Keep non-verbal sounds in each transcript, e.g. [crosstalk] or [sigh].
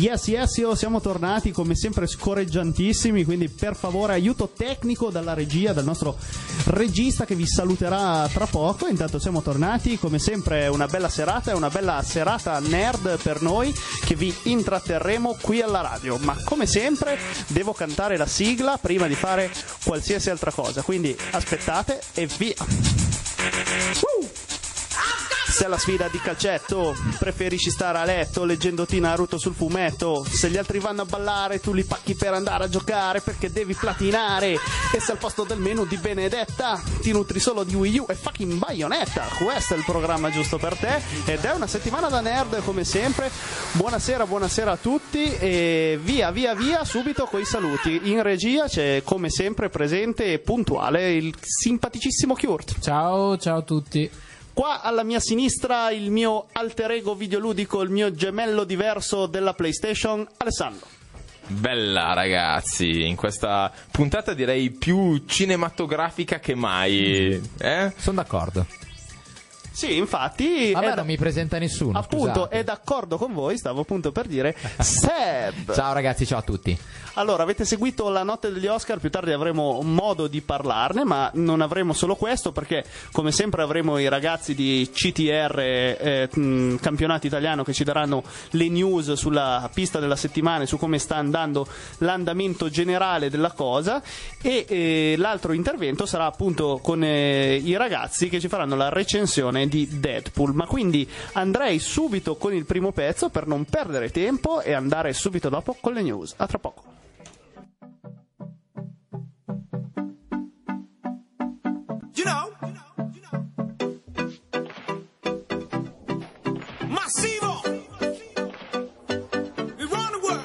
Yes, yes, io siamo tornati come sempre scorreggiantissimi, quindi per favore aiuto tecnico dalla regia, dal nostro regista che vi saluterà tra poco. Intanto siamo tornati, come sempre una bella serata, è una bella serata nerd per noi che vi intratterremo qui alla radio. Ma come sempre devo cantare la sigla prima di fare qualsiasi altra cosa, quindi aspettate e via. Uh! Se alla sfida di calcetto preferisci stare a letto leggendoti Naruto sul fumetto, se gli altri vanno a ballare tu li pacchi per andare a giocare perché devi platinare e se al posto del menu di Benedetta ti nutri solo di Wii U e fucking Bayonetta, questo è il programma giusto per te ed è una settimana da nerd come sempre. Buonasera, buonasera a tutti e via via via subito coi saluti. In regia c'è come sempre presente e puntuale il simpaticissimo Kurt. Ciao, ciao a tutti. Qua alla mia sinistra il mio alter ego videoludico, il mio gemello diverso della PlayStation, Alessandro. Bella ragazzi, in questa puntata direi più cinematografica che mai. Eh? Sono d'accordo. Sì, infatti. Vabbè, è non mi presenta nessuno. Appunto, scusate. è d'accordo con voi, stavo appunto per dire [laughs] Seb. Ciao ragazzi, ciao a tutti. Allora, avete seguito la notte degli Oscar, più tardi avremo modo di parlarne, ma non avremo solo questo perché come sempre avremo i ragazzi di CTR eh, mh, campionato italiano che ci daranno le news sulla pista della settimana e su come sta andando l'andamento generale della cosa e eh, l'altro intervento sarà appunto con eh, i ragazzi che ci faranno la recensione di Deadpool. Ma quindi andrei subito con il primo pezzo per non perdere tempo e andare subito dopo con le news. A tra poco. You know. Masivo. Around the world.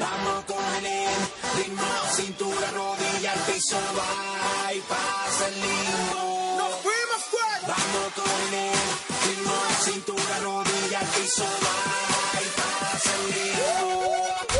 Vamos con el ritmo, cintura, rodilla, al piso, va y pasa el limbo. Nos fuimos fuerte. Vamos con el ritmo, cintura, rodilla, al piso, va y pasa el limbo.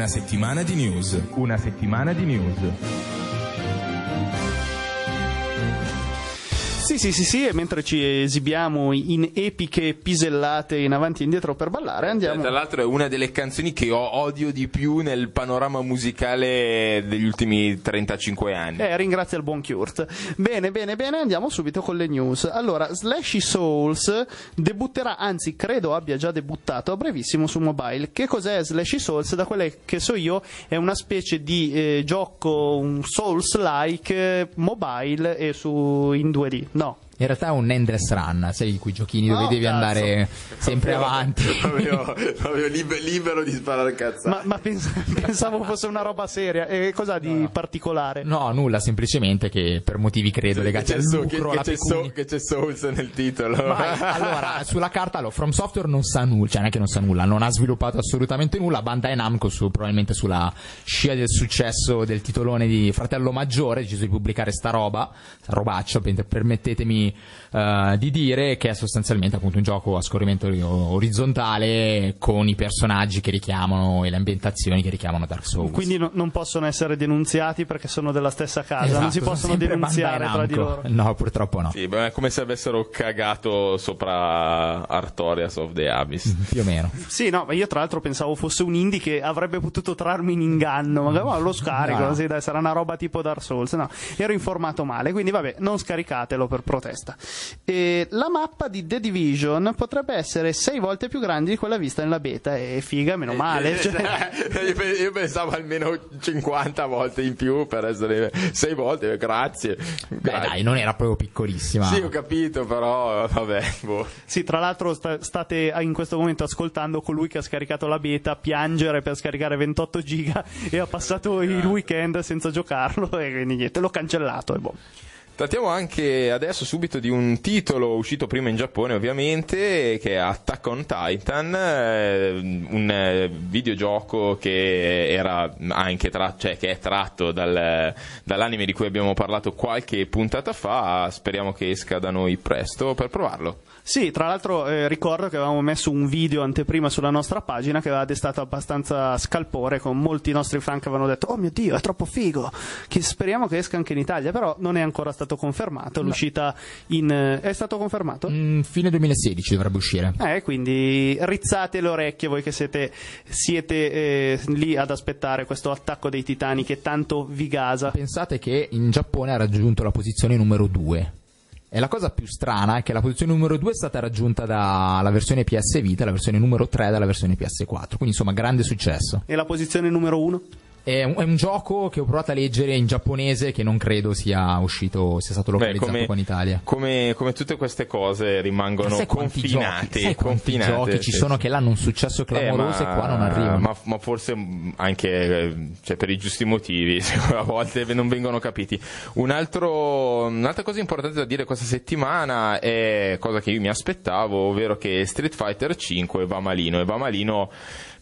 Una settimana di news. Una settimana di news. Sì, sì, sì, e mentre ci esibiamo in epiche pisellate in avanti e indietro per ballare, andiamo. Tra l'altro è una delle canzoni che odio di più nel panorama musicale degli ultimi 35 anni. Eh, ringrazio il buon Kurt. Bene, bene, bene, andiamo subito con le news. Allora, Slashy Souls debutterà, anzi, credo abbia già debuttato a brevissimo su mobile. Che cos'è Slashy Souls? Da quelle che so io, è una specie di eh, gioco, un Souls-like eh, mobile e su in 2D. No. In realtà è un endless run, sai quei giochini dove Oh, devi cazzo. andare sempre avanti. [laughs] Proprio, proprio libe- libero di sparare cazzate. Ma, ma pens- [laughs] pensavo fosse una roba seria. E cosa di particolare? No, nulla, semplicemente che per motivi credo legati Che al che- lucro, che alla c'è so- che c'è Souls nel titolo. Vai, allora, sulla carta, allora, From Software non sa nulla, cioè non è che non sa nulla, non ha sviluppato assolutamente nulla. Bandai Namco, su, probabilmente sulla scia del successo del titolone di Fratello Maggiore, ha deciso di pubblicare sta roba, sta robaccia, per- permettetemi eh, di dire, che è sostanzialmente appunto un gioco a scorrimento orizzontale con i personaggi che richiamano e le ambientazioni che richiamano Dark Souls. Quindi no- non possono essere denunziati perché sono della stessa casa, non Esatto, si possono denunziare tra di loro. No, purtroppo no. Sì, beh, è come se avessero cagato sopra Artorias of the Abyss. Più o meno. Sì, no, ma io tra l'altro pensavo fosse un indie che avrebbe potuto trarmi in inganno. Magari ma lo scarico, no. sì, dai, sarà una roba tipo Dark Souls. No, ero informato male, quindi vabbè, non scaricatelo per protesta. E la mappa di The Division potrebbe essere sei volte più grande di quella vista nella beta. E figa, meno male. cioè- io, pe- io pensavo almeno 50 volte in più per essere 6 volte, grazie. Beh Grazie. dai, non era proprio piccolissima. Sì, ho capito, però vabbè, boh. Sì, tra l'altro sta- state in questo momento ascoltando colui che ha scaricato la beta piangere per scaricare 28 giga e ha passato il weekend senza giocarlo e quindi niente, l'ho cancellato e boh. Trattiamo anche adesso subito di un titolo uscito prima in Giappone ovviamente che è Attack on Titan, eh, un eh, videogioco che tra- cioè che è tratto dal- dall'anime di cui abbiamo parlato qualche puntata fa, speriamo che esca da noi presto per provarlo. Sì, tra l'altro eh, ricordo che avevamo messo un video anteprima sulla nostra pagina che aveva destato abbastanza scalpore con molti nostri fan che avevano detto "Oh mio dio, è troppo figo". Che speriamo che esca anche in Italia, però non è ancora stato confermato, l'uscita in eh, è stato confermato? Mm, fine 2016 dovrebbe uscire. Eh, quindi rizzate le orecchie voi che siete, siete eh, lì ad aspettare questo attacco dei titani che tanto vi gasa. Pensate che in Giappone ha raggiunto la posizione numero 2. E la cosa più strana è che la posizione numero 2 è stata raggiunta dalla versione PS Vita la versione numero 3 dalla versione PS4. Quindi insomma, grande successo. E la posizione numero uno? È un, è un gioco che ho provato a leggere in giapponese che non credo sia uscito, sia stato Beh, localizzato come, qua in Italia. come- come tutte queste cose rimangono Sai confinate. giochi, confinate, giochi ci sì, sono che là hanno un successo Eh, clamoroso ma- e qua non arrivano? Ma, ma forse anche eh, cioè, per i giusti motivi, [laughs] a volte non vengono capiti. Un altro- un'altra cosa importante da dire questa settimana è cosa che io mi aspettavo, ovvero che Street Fighter 5 va malino e va malino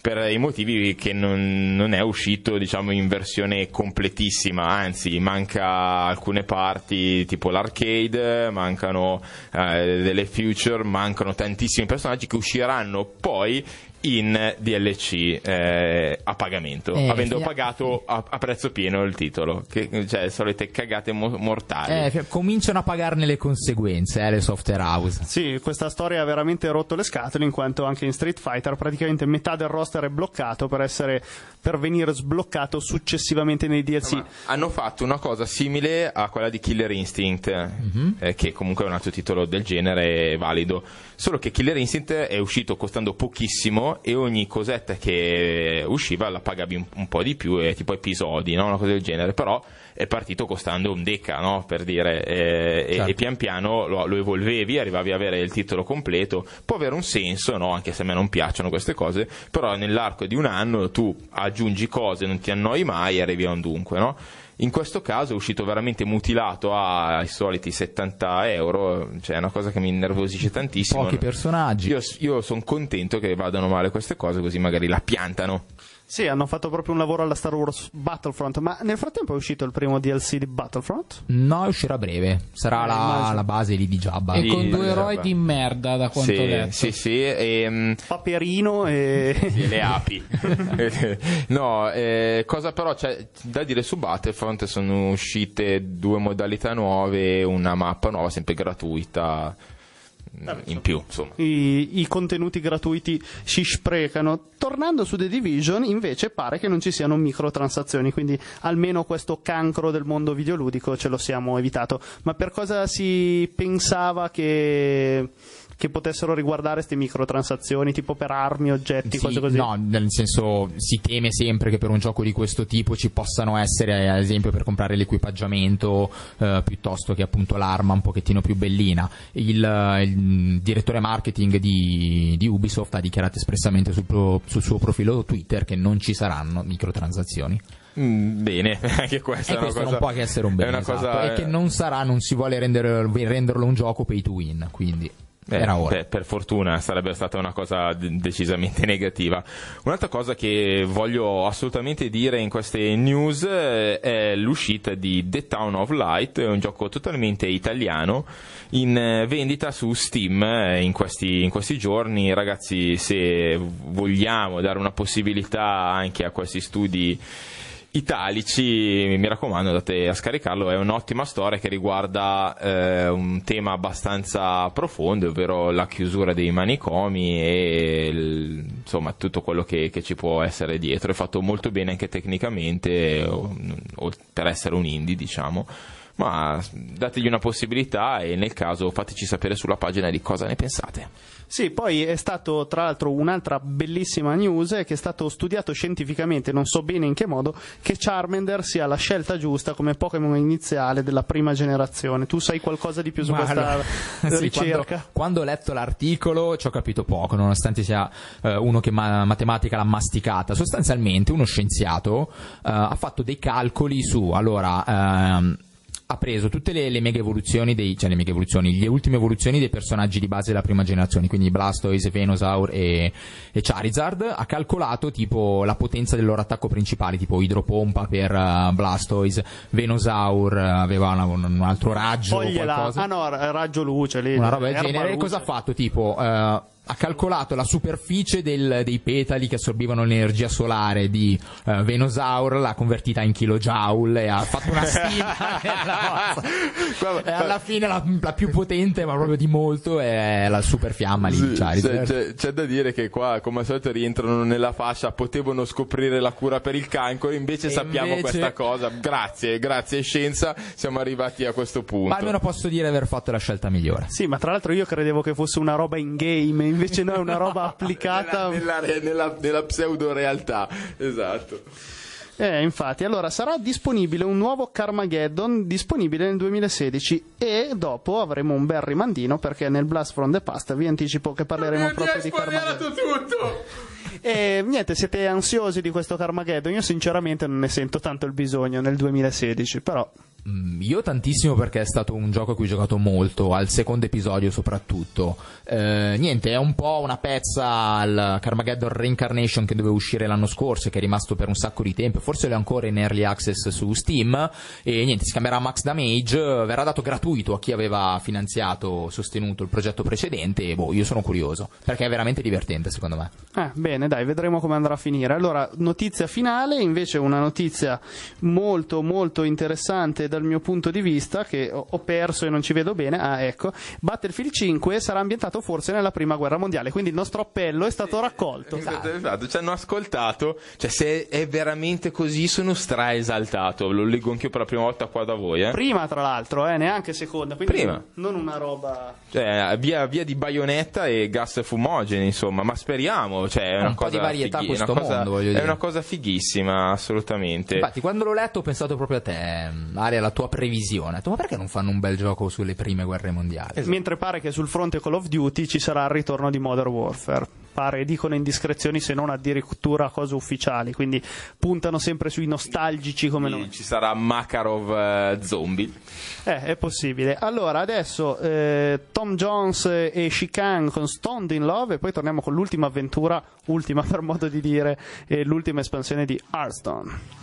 per i motivi che non, non è uscito diciamo in versione completissima anzi manca alcune parti tipo l'arcade mancano eh, delle future mancano tantissimi personaggi che usciranno poi in DLC eh, a pagamento Eh, avendo fia- pagato a, a prezzo pieno il titolo che cioè solite cagate mo- mortali Eh, cominciano a pagarne le conseguenze, eh, le software house. Sì, questa storia ha veramente rotto le scatole in quanto anche in Street Fighter praticamente metà del roster è bloccato per, essere, per venire sbloccato successivamente nei DLC. Ma hanno fatto una cosa simile a quella di Killer Instinct, eh, che comunque è un altro titolo del genere valido. Solo che Killer Instinct è uscito costando pochissimo e ogni cosetta che usciva la pagavi un, un po' di più, eh, tipo episodi, no? una cosa del genere. Però è partito costando un deca, no? per dire, eh, e- Certo. e, pian piano lo, lo evolvevi, arrivavi ad avere il titolo completo. Può avere un senso, no? anche se a me non piacciono queste cose, però nell'arco di un anno tu aggiungi cose, non ti annoi mai e arrivi a un dunque. No? In questo caso è uscito veramente mutilato ai soliti 70 euro, cioè è una cosa che mi innervosisce tantissimo. Pochi personaggi. Io, io sono contento che vadano male queste cose, così magari la piantano. Sì, hanno fatto proprio un lavoro alla Star Wars Battlefront, ma nel frattempo è uscito il primo DLC di Battlefront? No, uscirà a breve. Sarà Eh, la, la base lì di Jabba. E con due eroi di merda, da quanto ho Sì, letto. sì, sì, e, mm, Paperino e... Sì, le [laughs] api. [laughs] no, eh, cosa però c'è da dire su Battlefront? Sono uscite due modalità nuove, una mappa nuova, sempre gratuita. Mm, In più, insomma. I, i contenuti gratuiti si sprecano. Tornando su The Division, invece, pare che non ci siano microtransazioni, quindi almeno questo cancro del mondo videoludico ce lo siamo evitato. Ma per cosa si pensava che, che potessero riguardare queste microtransazioni, tipo per armi, oggetti, Sì, cose così? No, nel senso si teme sempre che per un gioco di questo tipo ci possano essere, ad esempio, per comprare l'equipaggiamento eh, piuttosto che appunto l'arma un pochettino più bellina. Il, eh, il direttore marketing di, di Ubisoft ha dichiarato espressamente sul, pro- sul suo profilo Twitter che non ci saranno microtransazioni. Mm, bene, [laughs] anche questa E è questo cosa. non può che essere un è bene, esatto. cosa, e che non sarà, non si vuole rendere- renderlo un gioco pay to win, quindi Eh, beh, per fortuna sarebbe stata una cosa decisamente [laughs] negativa. Un'altra cosa che voglio assolutamente dire in queste news eh, è l'uscita di The Town of Light, un gioco totalmente italiano in eh, vendita su Steam eh, in questi, in questi giorni. Ragazzi, se vogliamo dare una possibilità anche a questi studi italici, mi raccomando, andate a scaricarlo. È un'ottima storia che riguarda eh, un tema abbastanza profondo, ovvero la chiusura dei manicomi e il- insomma tutto quello che, che ci può essere dietro. È fatto molto bene anche tecnicamente, o- o per essere un indie, diciamo. Ma dategli una possibilità e nel caso fateci sapere sulla pagina di cosa ne pensate. Sì, poi è stato tra l'altro un'altra bellissima news è che è stato studiato scientificamente, non so bene in che modo, che Charmander sia la scelta giusta come Pokémon iniziale della prima generazione. Tu sai qualcosa di più su Ma questa allora, [laughs] sì, ricerca? quando, quando ho letto l'articolo ci ho capito poco, nonostante sia eh, uno che ma- matematica l'ha masticata. Sostanzialmente uno scienziato eh, ha fatto dei calcoli su, allora, ehm, ha preso tutte le, le mega evoluzioni dei, cioè le mega evoluzioni, le ultime evoluzioni dei personaggi di base della prima generazione, quindi Blastoise, Venusaur e, e Charizard, ha calcolato tipo la potenza del loro attacco principale, tipo idropompa per eh, Blastoise, Venusaur eh, aveva una- un, un altro raggio o Togliela. qualcosa Ah no, ra- raggio luce lì. una roba del genere. E cosa ha fatto? Tipo, eh, ha calcolato la superficie del- dei petali che assorbivano l'energia solare di eh, Venusaur, l'ha convertita in kilojoule e ha fatto una stima. Guarda, [laughs] e alla fine la, la più potente, ma proprio di molto, è la super fiamma lì Sì, Charizard. c'è, c'è- c'è da dire che qua, come al solito, rientrano nella fascia. Potevano scoprire la cura per il cancro, invece E sappiamo invece- questa cosa. Grazie, grazie scienza, siamo arrivati a questo punto. Ma almeno posso dire di aver fatto la scelta migliore. Sì, ma tra l'altro io credevo che fosse una roba in game, invece no, è una roba [laughs] applicata. nella, nella, nella, nella pseudo realtà, esatto. Eh, infatti, allora sarà disponibile un nuovo Carmageddon disponibile nel 2016 e dopo avremo un bel rimandino perché nel Blast from the Past vi anticipo che parleremo Mi ha proprio di Carmageddon. tutto. E niente, siete ansiosi di questo Carmageddon? Io sinceramente non ne sento tanto il bisogno nel 2016, però Io tantissimo perché è stato un gioco a cui ho giocato molto, al secondo episodio soprattutto. Eh, niente, è un po' una pezza al Carmageddon Reincarnation che doveva uscire l'anno scorso e che è rimasto per un sacco di tempo, forse è ancora in early access su Steam. E niente, si chiamerà Max Damage, verrà dato gratuito a chi aveva finanziato, sostenuto il progetto precedente. E boh, io sono curioso perché è veramente divertente secondo me. Eh, bene, dai, vedremo come andrà a finire. Allora, notizia finale, invece una notizia molto molto interessante dal mio punto di vista, che ho ho perso e non ci vedo bene. Ah, ecco, Battlefield 5 sarà ambientato forse nella prima guerra mondiale, quindi il nostro appello è stato raccolto. Esatto, esatto, ci hanno ascoltato. Cioè, se è veramente così, sono stra esaltato. Lo leggo anch'io per la prima volta qua da voi, eh. Prima, tra l'altro, eh, neanche seconda, quindi Prima. non una roba... Cioè, via, via di baionetta e gas fumogeni, insomma, ma speriamo. Cioè, è una Un po' cosa di varietà fighi- questo cosa- mondo, voglio È dire. una cosa fighissima, assolutamente. Infatti, quando l'ho letto ho pensato proprio a te, Aria, la tua previsione. Ma perché non fanno un bel gioco sulle prime guerre mondiali? Mentre pare che sul fronte Call of Duty ci sarà il ritorno di Modern Warfare. pare dicono indiscrezioni se non addirittura cose ufficiali, quindi puntano sempre sui nostalgici come noi. Ci sarà Makarov eh, zombie. Eh, è possibile. Allora, adesso eh, Tom Jones e Shikan con Stoned in Love e poi torniamo con l'ultima avventura, ultima per modo di dire, e l'ultima espansione di Hearthstone.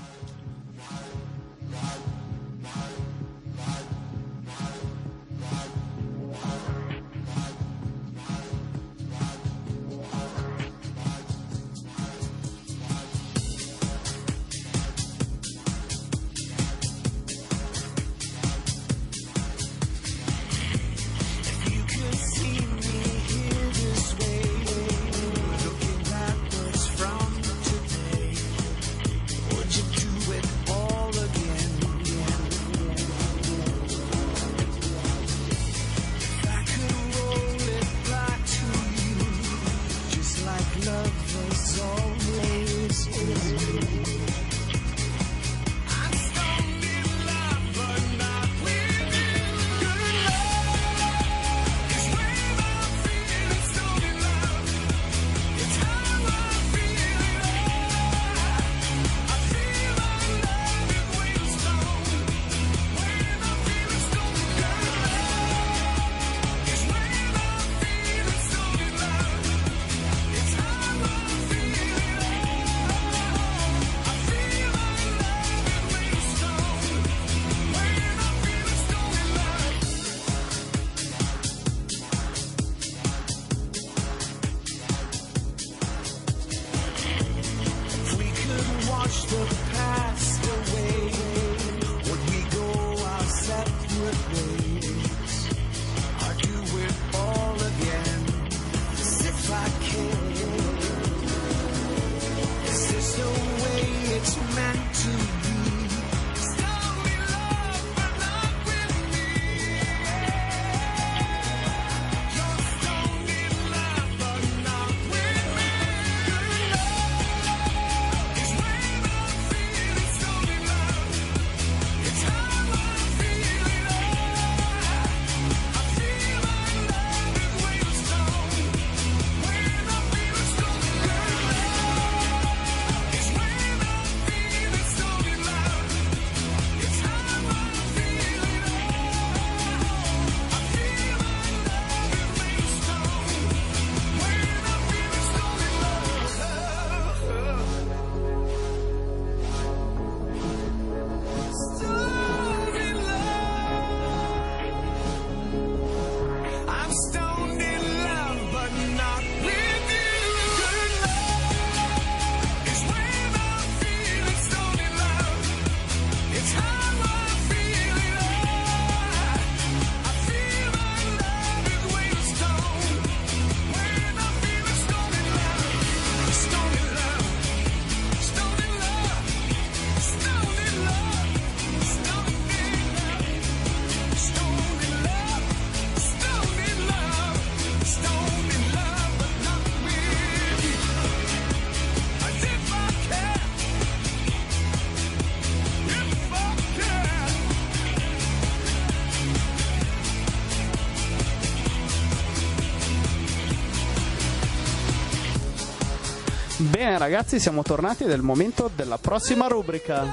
Bene ragazzi, siamo tornati ed è il momento della prossima rubrica.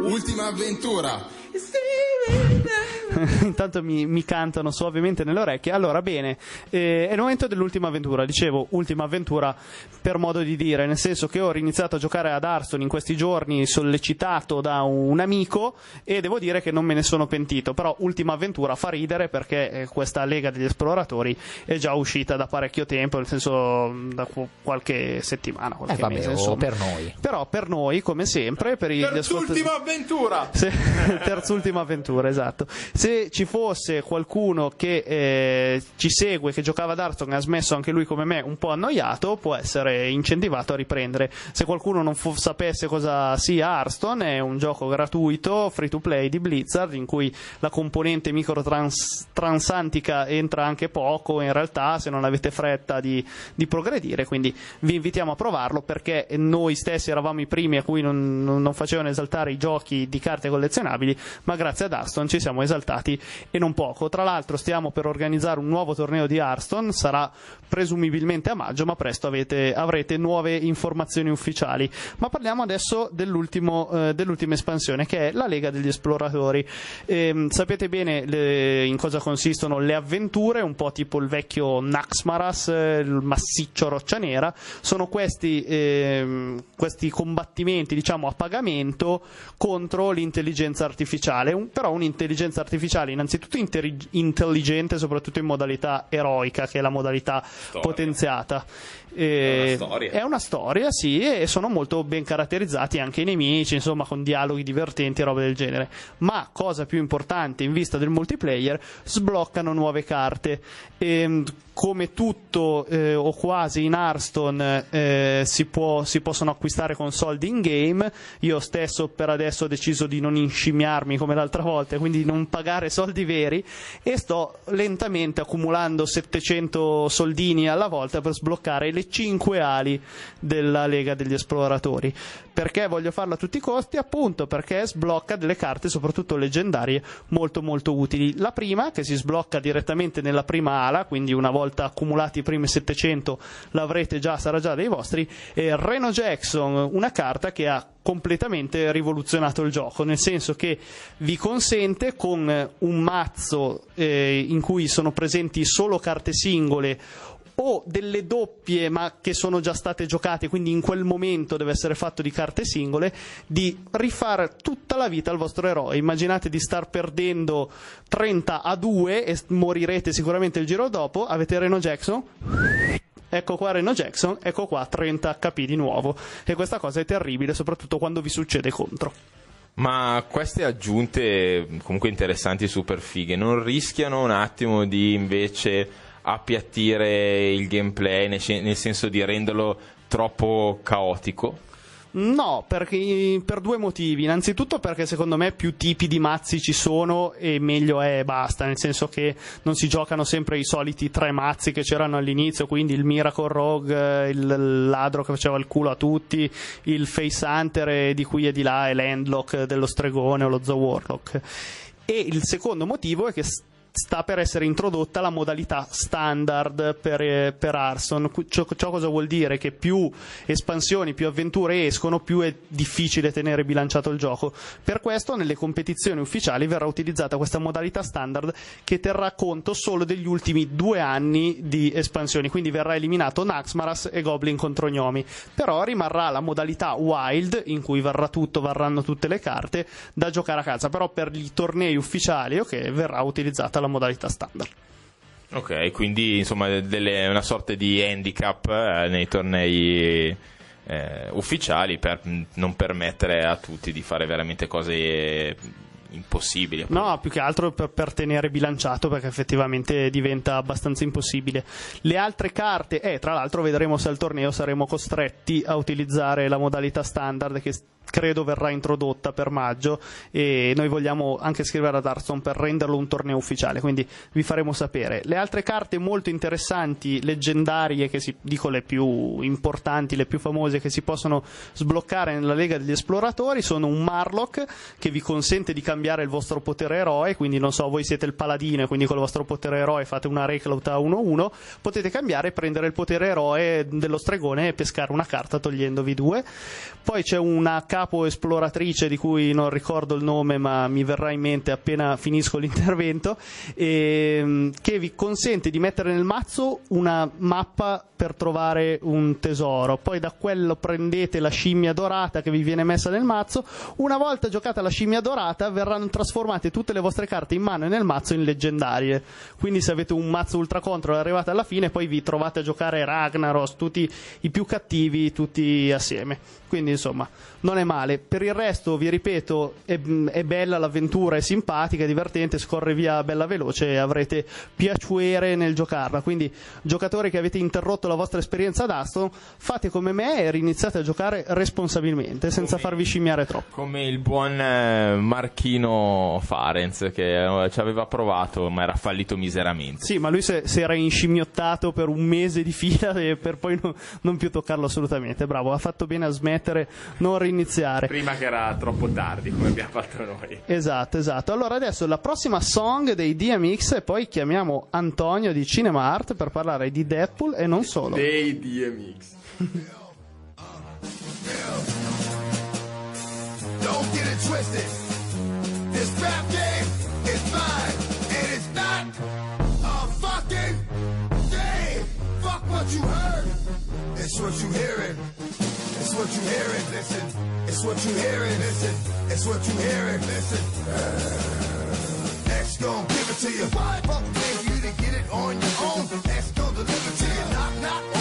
Ultima avventura. [laughs] Intanto mi, mi cantano suavemente nelle orecchie. Allora, bene, eh, è il momento dell'ultima avventura. Dicevo, ultima avventura per modo di dire, nel senso che ho iniziato a giocare ad Hearthstone in questi giorni sollecitato da un amico e devo dire che non me ne sono pentito. Però, ultima avventura fa ridere perché eh, questa Lega degli Esploratori è già uscita da parecchio tempo, nel senso da qu- qualche settimana, qualche Eh, vabbè, mese. insomma. per noi. Però per noi, come sempre, per gli ascoltatori. Terz'ultima avventura! [laughs] Se- terz'ultima avventura, esatto. Se ci fosse qualcuno che eh, ci segue, che giocava ad Hearthstone e ha smesso anche lui come me un po' annoiato, può essere incentivato a riprendere. Se qualcuno non fu- sapesse cosa sia Hearthstone, è un gioco gratuito, free to play di Blizzard, in cui la componente microtransantica entra anche poco, in realtà, se non avete fretta di, di progredire. Quindi vi invitiamo a provarlo perché noi stessi eravamo i primi a cui non, non- facevano esaltare i giochi di carte collezionabili, ma grazie ad Hearthstone ci siamo esaltati sbloccati e non poco. Tra l'altro stiamo per organizzare un nuovo torneo di Hearthstone, sarà presumibilmente a maggio, ma presto avete- avrete nuove informazioni ufficiali. Ma parliamo adesso dell'ultimo, eh, dell'ultima espansione che è la Lega degli Esploratori. Ehm, sapete bene le- in cosa consistono le avventure, un po' tipo il vecchio Naxmaras, eh, il massiccio roccia nera, sono questi, ehm, questi combattimenti diciamo a pagamento contro l'intelligenza artificiale, Un- però un'intelligenza artificiale innanzitutto interi- intelligente soprattutto in modalità eroica che è la modalità potenziata. Eh, È una storia. È una storia, sì, e sono molto ben caratterizzati anche i nemici, insomma, con dialoghi divertenti e robe del genere. Ma, cosa più importante in vista del multiplayer, sbloccano nuove carte. Ehm, come tutto eh, o quasi in Hearthstone eh, si, può- si possono acquistare con soldi in game. Io stesso per adesso ho deciso di non inscimmiarmi come l'altra volta, quindi di non pagare soldi veri e sto lentamente accumulando 700 soldini alla volta per sbloccare le 5 ali della Lega degli Esploratori. Perché voglio farlo a tutti i costi? Appunto perché sblocca delle carte, soprattutto leggendarie, molto molto utili. La prima, che si sblocca direttamente nella prima ala, quindi una volta accumulati i primi 700 l'avrete già, sarà già dei vostri, è Reno Jackson, una carta che ha completamente rivoluzionato il gioco, nel senso che vi consente con un mazzo eh, in cui sono presenti solo carte singole o delle doppie ma che sono già state giocate, quindi in quel momento deve essere fatto di carte singole, di rifare tutta la vita al vostro eroe. Immaginate di star perdendo 30 a 2 e morirete sicuramente il giro dopo, avete Reno Jackson. Ecco qua Reno Jackson, ecco qua 30 HP di nuovo. E questa cosa è terribile, soprattutto quando vi succede contro. Ma queste aggiunte comunque interessanti e super fighe non rischiano un attimo di invece appiattire il gameplay nel, nel senso di renderlo troppo caotico? No, perché, per due motivi. Innanzitutto perché secondo me più tipi di mazzi ci sono e meglio è e basta, nel senso che non si giocano sempre i soliti tre mazzi che c'erano all'inizio, quindi il Miracle Rogue, il ladro che faceva il culo a tutti, il Face Hunter di qui e di là e l'Endlock dello stregone o lo Zoo Warlock. E il secondo motivo è che sta per essere introdotta la modalità standard per, eh, per. Cu- Ciò, ciò cosa vuol dire? Che più espansioni, più avventure escono, più è difficile tenere bilanciato il gioco. Per questo nelle competizioni ufficiali verrà utilizzata questa modalità standard che terrà conto solo degli ultimi due anni di espansioni, quindi verrà eliminato Naxmaras e Goblin contro Gnomi. Però rimarrà la modalità Wild, in cui varrà tutto, varranno tutte le carte, da giocare a casa. Però per i tornei ufficiali, ok, verrà utilizzata la modalità standard. Ok, quindi insomma delle- una sorta di handicap eh, nei tornei eh, ufficiali per non permettere a tutti di fare veramente cose impossibili. No, più che altro per, per tenere bilanciato perché effettivamente diventa abbastanza impossibile. Le altre carte, eh, tra l'altro vedremo se al torneo saremo costretti a utilizzare la modalità standard che credo verrà introdotta per maggio e noi vogliamo anche scrivere ad Hearthstone per renderlo un torneo ufficiale, quindi vi faremo sapere. Le altre carte molto interessanti, leggendarie, che si, dico le più importanti, le più famose che si possono sbloccare nella Lega degli Esploratori sono un Marlock che vi consente di cambiare il vostro potere eroe, quindi non so, voi siete il paladino e quindi con il vostro potere eroe fate una recluta 1-1, potete cambiare e prendere il potere eroe dello stregone e pescare una carta togliendovi due. Poi c'è una capo esploratrice di cui non ricordo il nome ma mi verrà in mente appena finisco [laughs] l'intervento, ehm, che vi consente di mettere nel mazzo una mappa per trovare un tesoro. Poi da quello prendete la scimmia dorata che vi viene messa nel mazzo. Una volta giocata la scimmia dorata verranno trasformate tutte le vostre carte in mano e nel mazzo in leggendarie. Quindi se avete un mazzo ultra control arrivate alla fine poi vi trovate a giocare Ragnaros, tutti i più cattivi tutti assieme. Quindi insomma non è male. Per il resto vi ripeto è, è bella l'avventura, è simpatica, è divertente, scorre via bella veloce e avrete piacere nel giocarla. Quindi giocatori che avete interrotto la vostra esperienza ad Aston, fate come me e riniziate a giocare responsabilmente senza farvi scimmiare troppo. Come il buon eh, Marchino Farenz che eh, ci aveva provato ma era fallito miseramente. Sì, ma lui si si era inscimmiottato per un mese di fila [laughs] e per poi no- non più toccarlo assolutamente. Bravo, ha fatto bene a smettere, non riniziare iniziare. Prima che era troppo tardi, come abbiamo fatto noi. Esatto, esatto. Allora adesso la prossima song dei DMX e poi chiamiamo Antonio di Cinema Art per parlare di Deadpool e non solo. Dei DMX. Don't get it twisted. This rap game is mine, and it's not a fucking game. Fuck what you heard. It's what you hearing. what you hear and listen. It's what you hear and listen. It's what you hear and listen. Uh, X gon' give it to you. What? Fuck pay you to get it on your own. X gon' deliver to you. Knock, knock.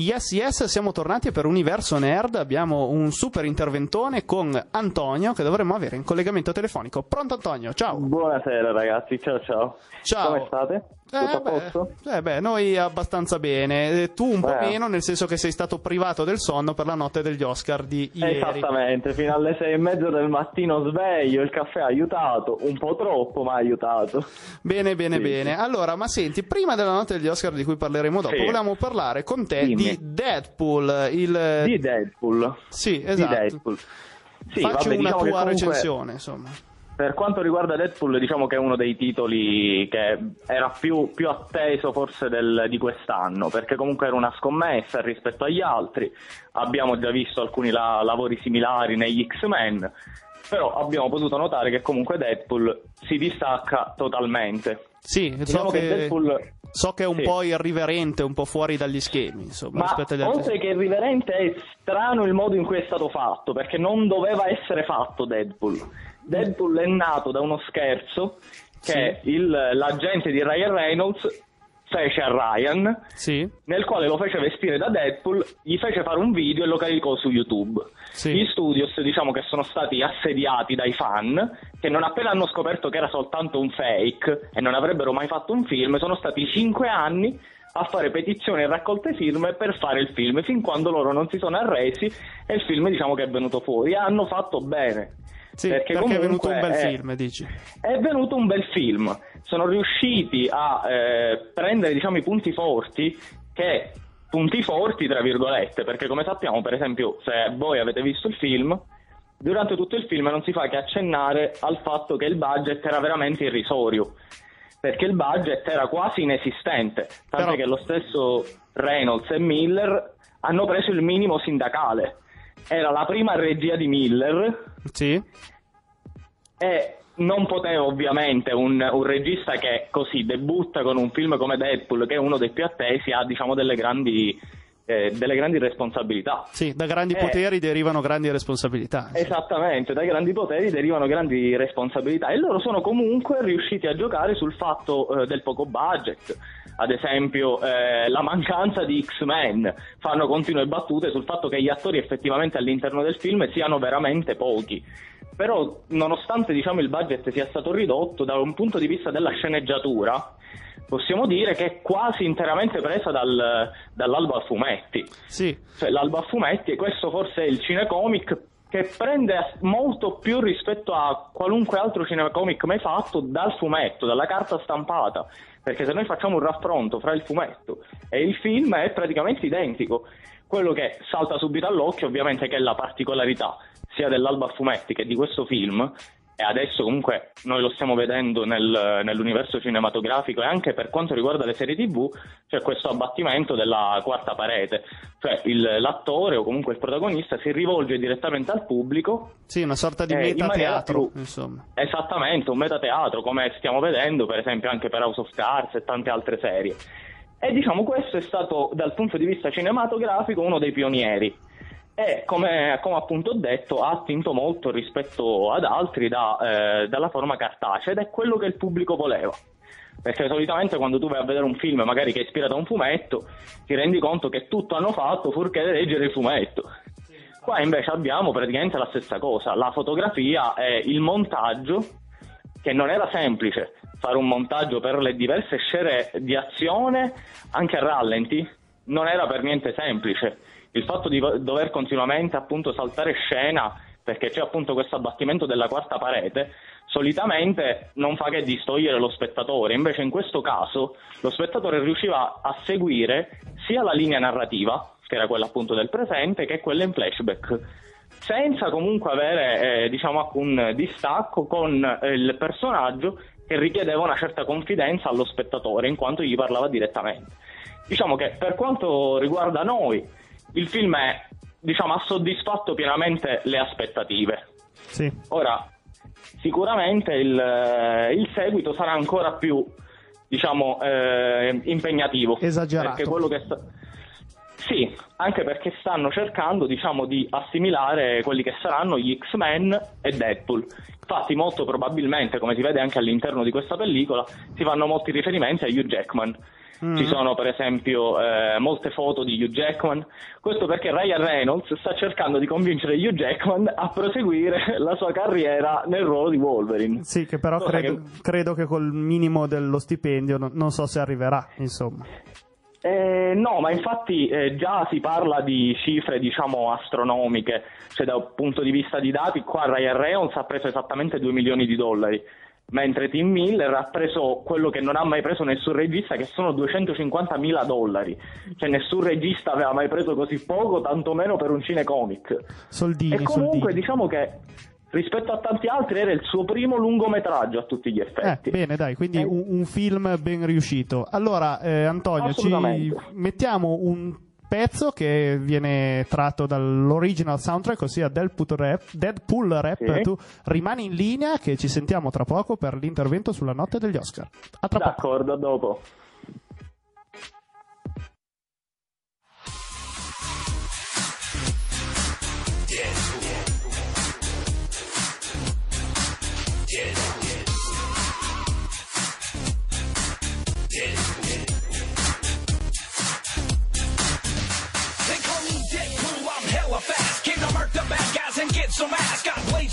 Yes, yes, siamo tornati per Universo Nerd. Abbiamo un super interventone con Antonio che dovremmo avere in collegamento telefonico. Pronto Antonio, ciao. Buonasera ragazzi, ciao ciao. Ciao. Come state? Eh beh, eh beh, noi abbastanza bene. Eh, tu un po' meno, nel senso che sei stato privato del sonno per la notte degli Oscar di ieri. Esattamente, fino alle sei e mezzo del mattino sveglio, il caffè ha aiutato, un po' troppo, ma ha aiutato. Bene, bene, sì. bene. Allora, ma senti, prima della notte degli Oscar di cui parleremo dopo, sì. volevamo parlare con te Dimmi. di Deadpool. Il... Di Deadpool. Sì, esatto. Di Deadpool. Sì, Faccio vabbè, una diciamo tua comunque... recensione, insomma. Per quanto riguarda Deadpool, diciamo che è uno dei titoli che era più, più atteso forse del, di quest'anno, perché comunque era una scommessa rispetto agli altri. Abbiamo già visto alcuni la, lavori similari negli X-Men, però abbiamo potuto notare che comunque Deadpool si distacca totalmente. Sì, diciamo so che, che Deadpool so che è un sì. po' irriverente, un po' fuori dagli schemi. Insomma, Ma oltre che irriverente, è strano il modo in cui è stato fatto perché non doveva essere fatto Deadpool. Deadpool è nato da uno scherzo che il- l'agente di Ryan Reynolds fece a Ryan, Sì, nel quale lo fece vestire da Deadpool, gli fece fare un video e lo caricò su YouTube. Sì. Gli studios diciamo che sono stati assediati dai fan che non appena hanno scoperto che era soltanto un fake e non avrebbero mai fatto un film, sono stati cinque anni a fare petizioni e raccolte firme per fare il film, fin quando loro non si sono arresi e il film diciamo che è venuto fuori. Hanno fatto bene. Sì perché, è venuto un bel film, dici. È venuto un bel film. Sono riusciti a eh, prendere diciamo, i punti forti che punti forti tra virgolette, perché come sappiamo, per esempio, se voi avete visto il film, durante tutto il film non si fa che accennare al fatto che il budget era veramente irrisorio. Perché il budget era quasi inesistente, tanto Però- che lo stesso Reynolds e Miller hanno preso il minimo sindacale. Era la prima regia di Miller, Sì, e non poteva ovviamente un, un regista che così debutta con un film come Deadpool, che è uno dei più attesi, ha diciamo delle grandi, eh, delle grandi responsabilità. sì, da grandi Eh. poteri derivano grandi responsabilità. Esattamente, dai grandi poteri derivano grandi responsabilità e loro sono comunque riusciti a giocare sul fatto eh, del poco budget. Ad esempio, eh, la mancanza di X-Men fanno continue battute sul fatto che gli attori effettivamente all'interno del film siano veramente pochi. Però, nonostante diciamo, il budget sia stato ridotto, da un punto di vista della sceneggiatura, possiamo dire che è quasi interamente presa dal, dall'albo a fumetti. Sì, cioè l'alba a fumetti e questo forse è il cinecomic che prende molto più rispetto a qualunque altro cinecomic mai fatto dal fumetto, dalla carta stampata. Perché se noi facciamo un raffronto fra il fumetto e il film è praticamente identico. Quello che salta subito all'occhio ovviamente che è la particolarità sia dell'alba a fumetti che di questo film e adesso comunque noi lo stiamo vedendo nel- nell'universo cinematografico e anche per quanto riguarda le serie tv c'è questo abbattimento della quarta parete, cioè il- l'attore o comunque il protagonista si rivolge direttamente al pubblico sì, una sorta di Eh, in metateatro, più- insomma. Esattamente, un metateatro come stiamo vedendo per esempio anche per House of Cards e tante altre serie. E diciamo questo è stato dal punto di vista cinematografico uno dei pionieri e come, come appunto ho detto ha attinto molto rispetto ad altri da, eh, dalla forma cartacea ed è quello che il pubblico voleva. Perché solitamente quando tu vai a vedere un film magari che è ispirato a un fumetto ti rendi conto che tutto hanno fatto purché leggere il fumetto. Qua invece abbiamo praticamente la stessa cosa, la fotografia e il montaggio, che non era semplice fare un montaggio per le diverse scene di azione, anche a rallenti, non era per niente semplice. Il fatto di dover continuamente appunto saltare scena, perché c'è appunto questo abbattimento della quarta parete, solitamente non fa che distogliere lo spettatore, invece in questo caso lo spettatore riusciva a seguire sia la linea narrativa, che era quella appunto del presente, che quella in flashback, senza comunque avere eh, diciamo alcun distacco con eh, il personaggio che richiedeva una certa confidenza allo spettatore in quanto gli parlava direttamente. Diciamo che per quanto riguarda noi, il film è, diciamo, ha soddisfatto pienamente le aspettative. Sì. Ora, sicuramente il, eh, il seguito sarà ancora più, diciamo, eh, impegnativo. Esagerato. Perché quello che sta... Sì, anche perché stanno cercando, diciamo, di assimilare quelli che saranno gli X-Men e Deadpool. Infatti, molto probabilmente, come si vede anche all'interno di questa pellicola, si fanno molti riferimenti a Hugh Jackman. Mm. Ci sono per esempio eh, molte foto di Hugh Jackman, questo perché Ryan Reynolds sta cercando di convincere Hugh Jackman a proseguire [laughs] la sua carriera nel ruolo di Wolverine. Sì, che però credo, credo che col minimo dello stipendio non, non so se arriverà, insomma. Eh, no, ma infatti eh, già si parla di cifre, diciamo, astronomiche, cioè dal punto di vista di dati, qua Ryan Reynolds ha preso esattamente 2 milioni di dollari, mentre Tim Miller ha preso quello che non ha mai preso nessun regista, che sono 250 mila dollari. Cioè nessun regista aveva mai preso così poco, tantomeno per un cinecomic. Soldini, e comunque soldini. diciamo che rispetto a tanti altri era il suo primo lungometraggio a tutti gli Eh, effetti. bene, dai, quindi Eh. un, un film ben riuscito. Allora, eh, Antonio, ci mettiamo un pezzo che viene tratto dall'original soundtrack, ossia Deadpool Rap. Deadpool Rap. Sì. Tu rimani in linea che ci sentiamo tra poco per l'intervento sulla notte degli Oscar. A tra poco. D'accordo, a dopo.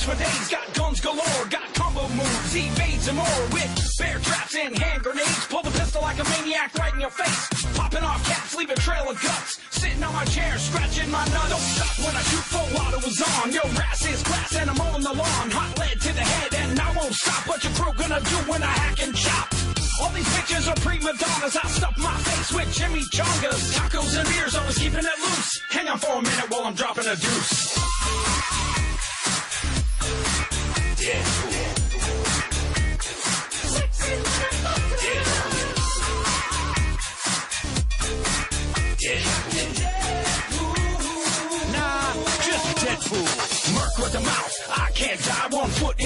Days, got guns galore, got combo moves, evades and more. With bear traps and hand grenades, pull the pistol like a maniac right in your face. Popping off caps, leave a trail of guts. Sitting on my chair, scratching my nuts. Oh, Don't stop when I shoot full auto was on. Your ass is glass and I'm on the lawn. Hot lead to the head and I won't stop. What your crew gonna do when I hack and chop? All these bitches are prima donnas. I stuff my face with Jimmy Chongas. Tacos and beers, always keeping it loose. Hang on for a minute while I'm dropping a deuce.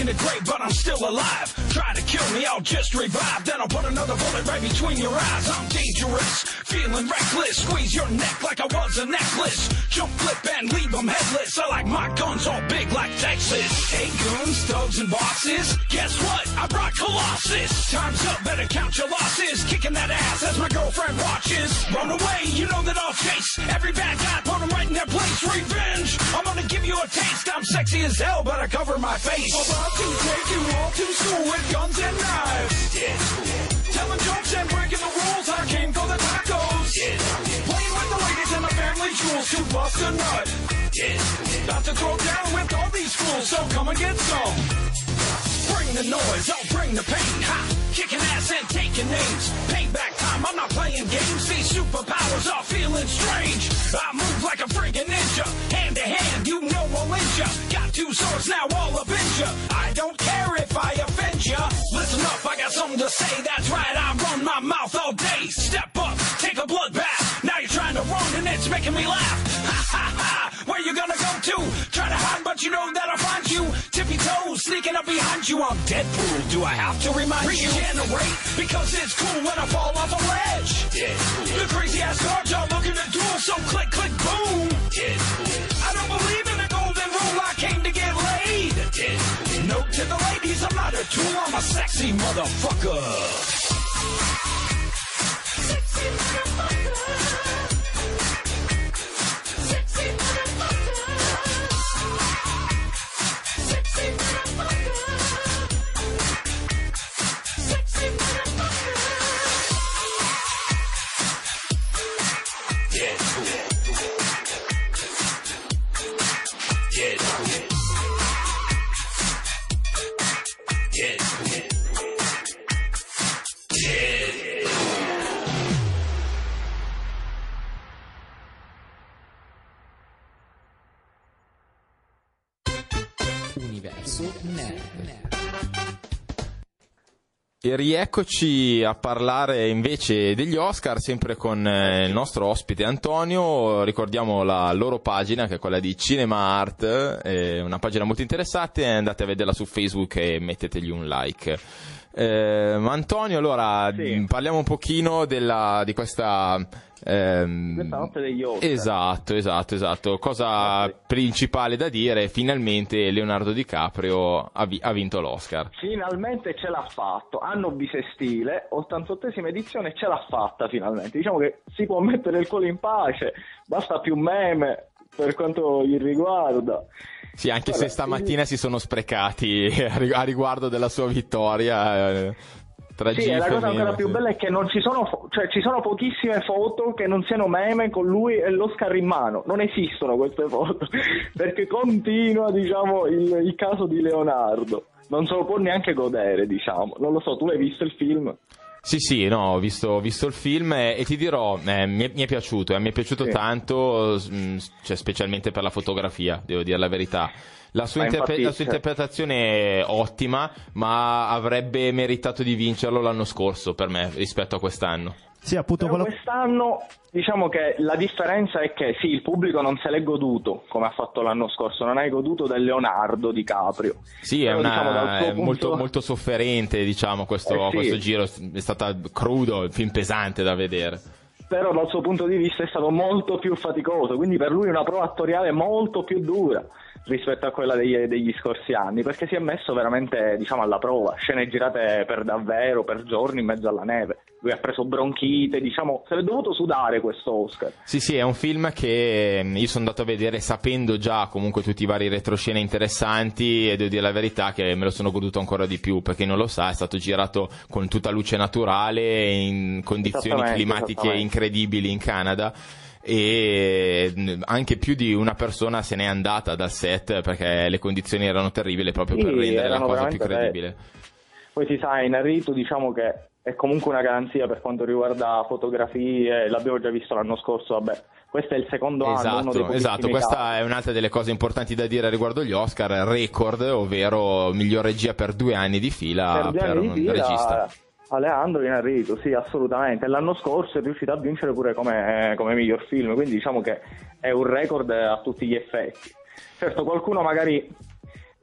One foot in the grave, but I'm still alive. Try to kill me, I'll just revive. Then I'll put another bullet right between your eyes. I'm dangerous, feeling reckless. Squeeze your neck like I was a necklace. Jump flip and leave them headless. I like my guns all big like Texas. Hey, goons, thugs, and bosses. Guess what? I brought Colossus. Time's up, better count your losses. Kicking that ass as my girlfriend watches. Run away, you know that I'll chase. Every bad guy, put them right in their place. Revenge, I'm gonna give you a taste. I'm sexy as hell, but I cover my face. About to take you all to school guns and knives. Telling jokes and breaking the rules. I came for the tacos. Playing with the ladies and the family jewels to bust a nut. About to throw down with all these fools, so come and get some. Bring the noise, I'll bring the pain. Ha! Kicking ass and taking names. Payback time, I'm not playing games. These superpowers are feeling strange. I move like a friggin' ninja. Hand to hand, you know I'll lynch ya. Got two swords now, all up in ya. I don't care if I offend ya. Listen up, I got something to say. That's right, I run my mouth all day. Step up, take a bloodbath. Now you're trying to run and it's making me laugh. [laughs] Ha ha ha! Where you gonna go to? Try to hide, but you know that I'll find you. Tippy toes, sneaking up behind you. I'm Deadpool. Do I have to remind you? Regenerate, because it's cool when I fall off a ledge. Deadpool. The crazy ass guards are looking to duel, so click, click, boom. Deadpool. I don't believe in the golden rule. I came to get laid. Deadpool. Note to the ladies, I'm not a tool. I'm a sexy motherfucker. Sexy motherfucker. E rieccoci a parlare invece degli Oscar, sempre con eh, il nostro ospite Antonio. Ricordiamo la loro pagina, che è quella di Cinema Art, è una pagina molto interessante. Andate a vederla su Facebook e mettetegli un like. Eh, ma Antonio, allora Sì. parliamo un pochino della, di questa. Ehm, notte degli Oscar. Esatto, esatto, esatto. Cosa Sì. principale da dire? Finalmente Leonardo DiCaprio ha, vi- ha vinto l'Oscar. Finalmente ce l'ha fatto, anno bisestile, 88esima edizione, ce l'ha fatta finalmente. Diciamo che si può mettere il cuore in pace, basta più meme per quanto gli riguarda. Sì, anche Guarda, se stamattina si sono sprecati a [laughs] ri- a riguardo della sua vittoria. Tra Sì, la cosa ancora più bella è che non ci sono, fo- cioè ci sono pochissime foto che non siano meme con lui e l'Oscar in mano. Non esistono queste foto, [laughs] perché continua, diciamo, il, il caso di Leonardo. Non se lo può neanche godere, diciamo. Non lo so, tu l'hai visto il film? Sì, sì, no, ho visto, ho visto il film e, e ti dirò, eh, mi, è, mi è piaciuto, eh, mi è piaciuto Sì. tanto, mh, cioè, specialmente per la fotografia, devo dire la verità. La sua, interpre- infatti, la sua cioè- interpretazione è ottima, ma avrebbe meritato di vincerlo l'anno scorso per me rispetto a quest'anno. Sì, appunto Però quello... quest'anno diciamo che la differenza è che sì, il pubblico non se l'è goduto come ha fatto l'anno scorso, non hai goduto del Leonardo DiCaprio. Sì, è, Però, una- diciamo, è molto, punto- molto sofferente, diciamo, questo, Eh sì. questo giro. È stato crudo, il film pesante da vedere. però dal suo punto di vista è stato molto più faticoso, quindi per lui una prova attoriale molto più dura rispetto a quella degli, degli scorsi anni, perché si è messo veramente diciamo, alla prova, scene girate per davvero, per giorni in mezzo alla neve. Lui ha preso bronchite, diciamo, se l'è dovuto sudare questo Oscar. Sì, sì, è un film che mm, io sono andato a vedere sapendo già comunque tutti i vari retroscene interessanti e devo dire la verità che me lo sono goduto ancora di più, perché non lo sa, è stato girato con tutta luce naturale in condizioni climatiche incredibili in Canada e mm, anche più di una persona se n'è andata dal set perché le condizioni erano terribili proprio per Sì, rendere la cosa più credibile. Poi si sa, Inarritu diciamo che è comunque una garanzia per quanto riguarda fotografie, l'abbiamo già visto l'anno scorso, vabbè, questo è il secondo anno, uno dei Esatto, esatto, questa casi. è un'altra delle cose importanti da dire riguardo gli Oscar, record, ovvero miglior regia per due anni di fila per per un fila, regista. Alejandro Inarritu, sì, assolutamente. L'anno scorso è riuscito a vincere pure come, come miglior film, quindi diciamo che è un record a tutti gli effetti. Certo, qualcuno magari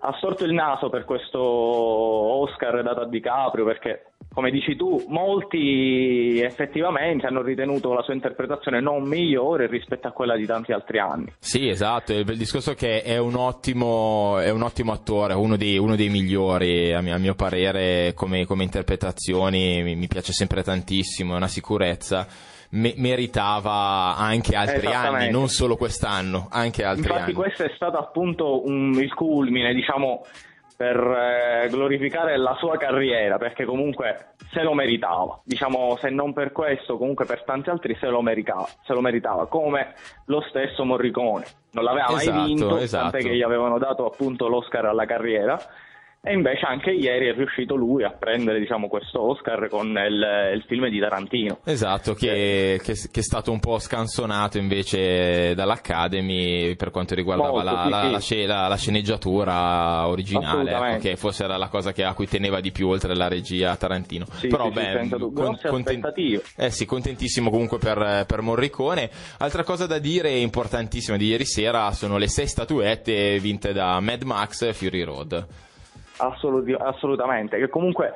ha storto il naso per questo Oscar dato a DiCaprio, perché come dici tu, molti effettivamente hanno ritenuto la sua interpretazione non migliore rispetto a quella di tanti altri anni. Sì, esatto, il, discorso è che è un ottimo, è un ottimo attore, uno dei, uno dei migliori a mio, a mio parere come, come interpretazioni, mi, mi piace sempre tantissimo, è una sicurezza. Me- meritava anche altri anni, non solo quest'anno, anche altri Infatti anni. questo è stato appunto un- il culmine, diciamo, per eh, glorificare la sua carriera, perché comunque se lo meritava. Diciamo, se non per questo, comunque per tanti altri se lo meritava, se lo meritava come lo stesso Morricone. Non l'aveva Esatto, mai vinto, esatto. tant'è che gli avevano dato appunto l'Oscar alla carriera. E invece anche ieri è riuscito lui a prendere diciamo, questo Oscar con il, il film di Tarantino. Esatto, che, che- che è stato un po' scansonato invece dall'Academy per quanto riguardava Molto, la, sì, la- sì. la la- la sceneggiatura originale, ecco, che forse era la cosa che- a cui teneva di più oltre alla regia Tarantino. Sì, Però beh. Grosse aspettative. eh sì, contentissimo comunque per, per Morricone. Altra cosa da dire importantissima di ieri sera sono le sei statuette vinte da Mad Max Fury Road. Assoluti- assolutamente, che comunque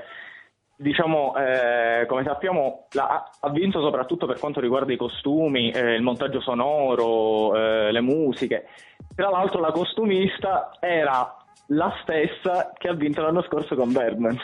diciamo eh, come sappiamo la- ha vinto soprattutto per quanto riguarda i costumi, eh, il montaggio sonoro, eh, le musiche. Tra l'altro la costumista era la stessa che ha vinto l'anno scorso con Birdman.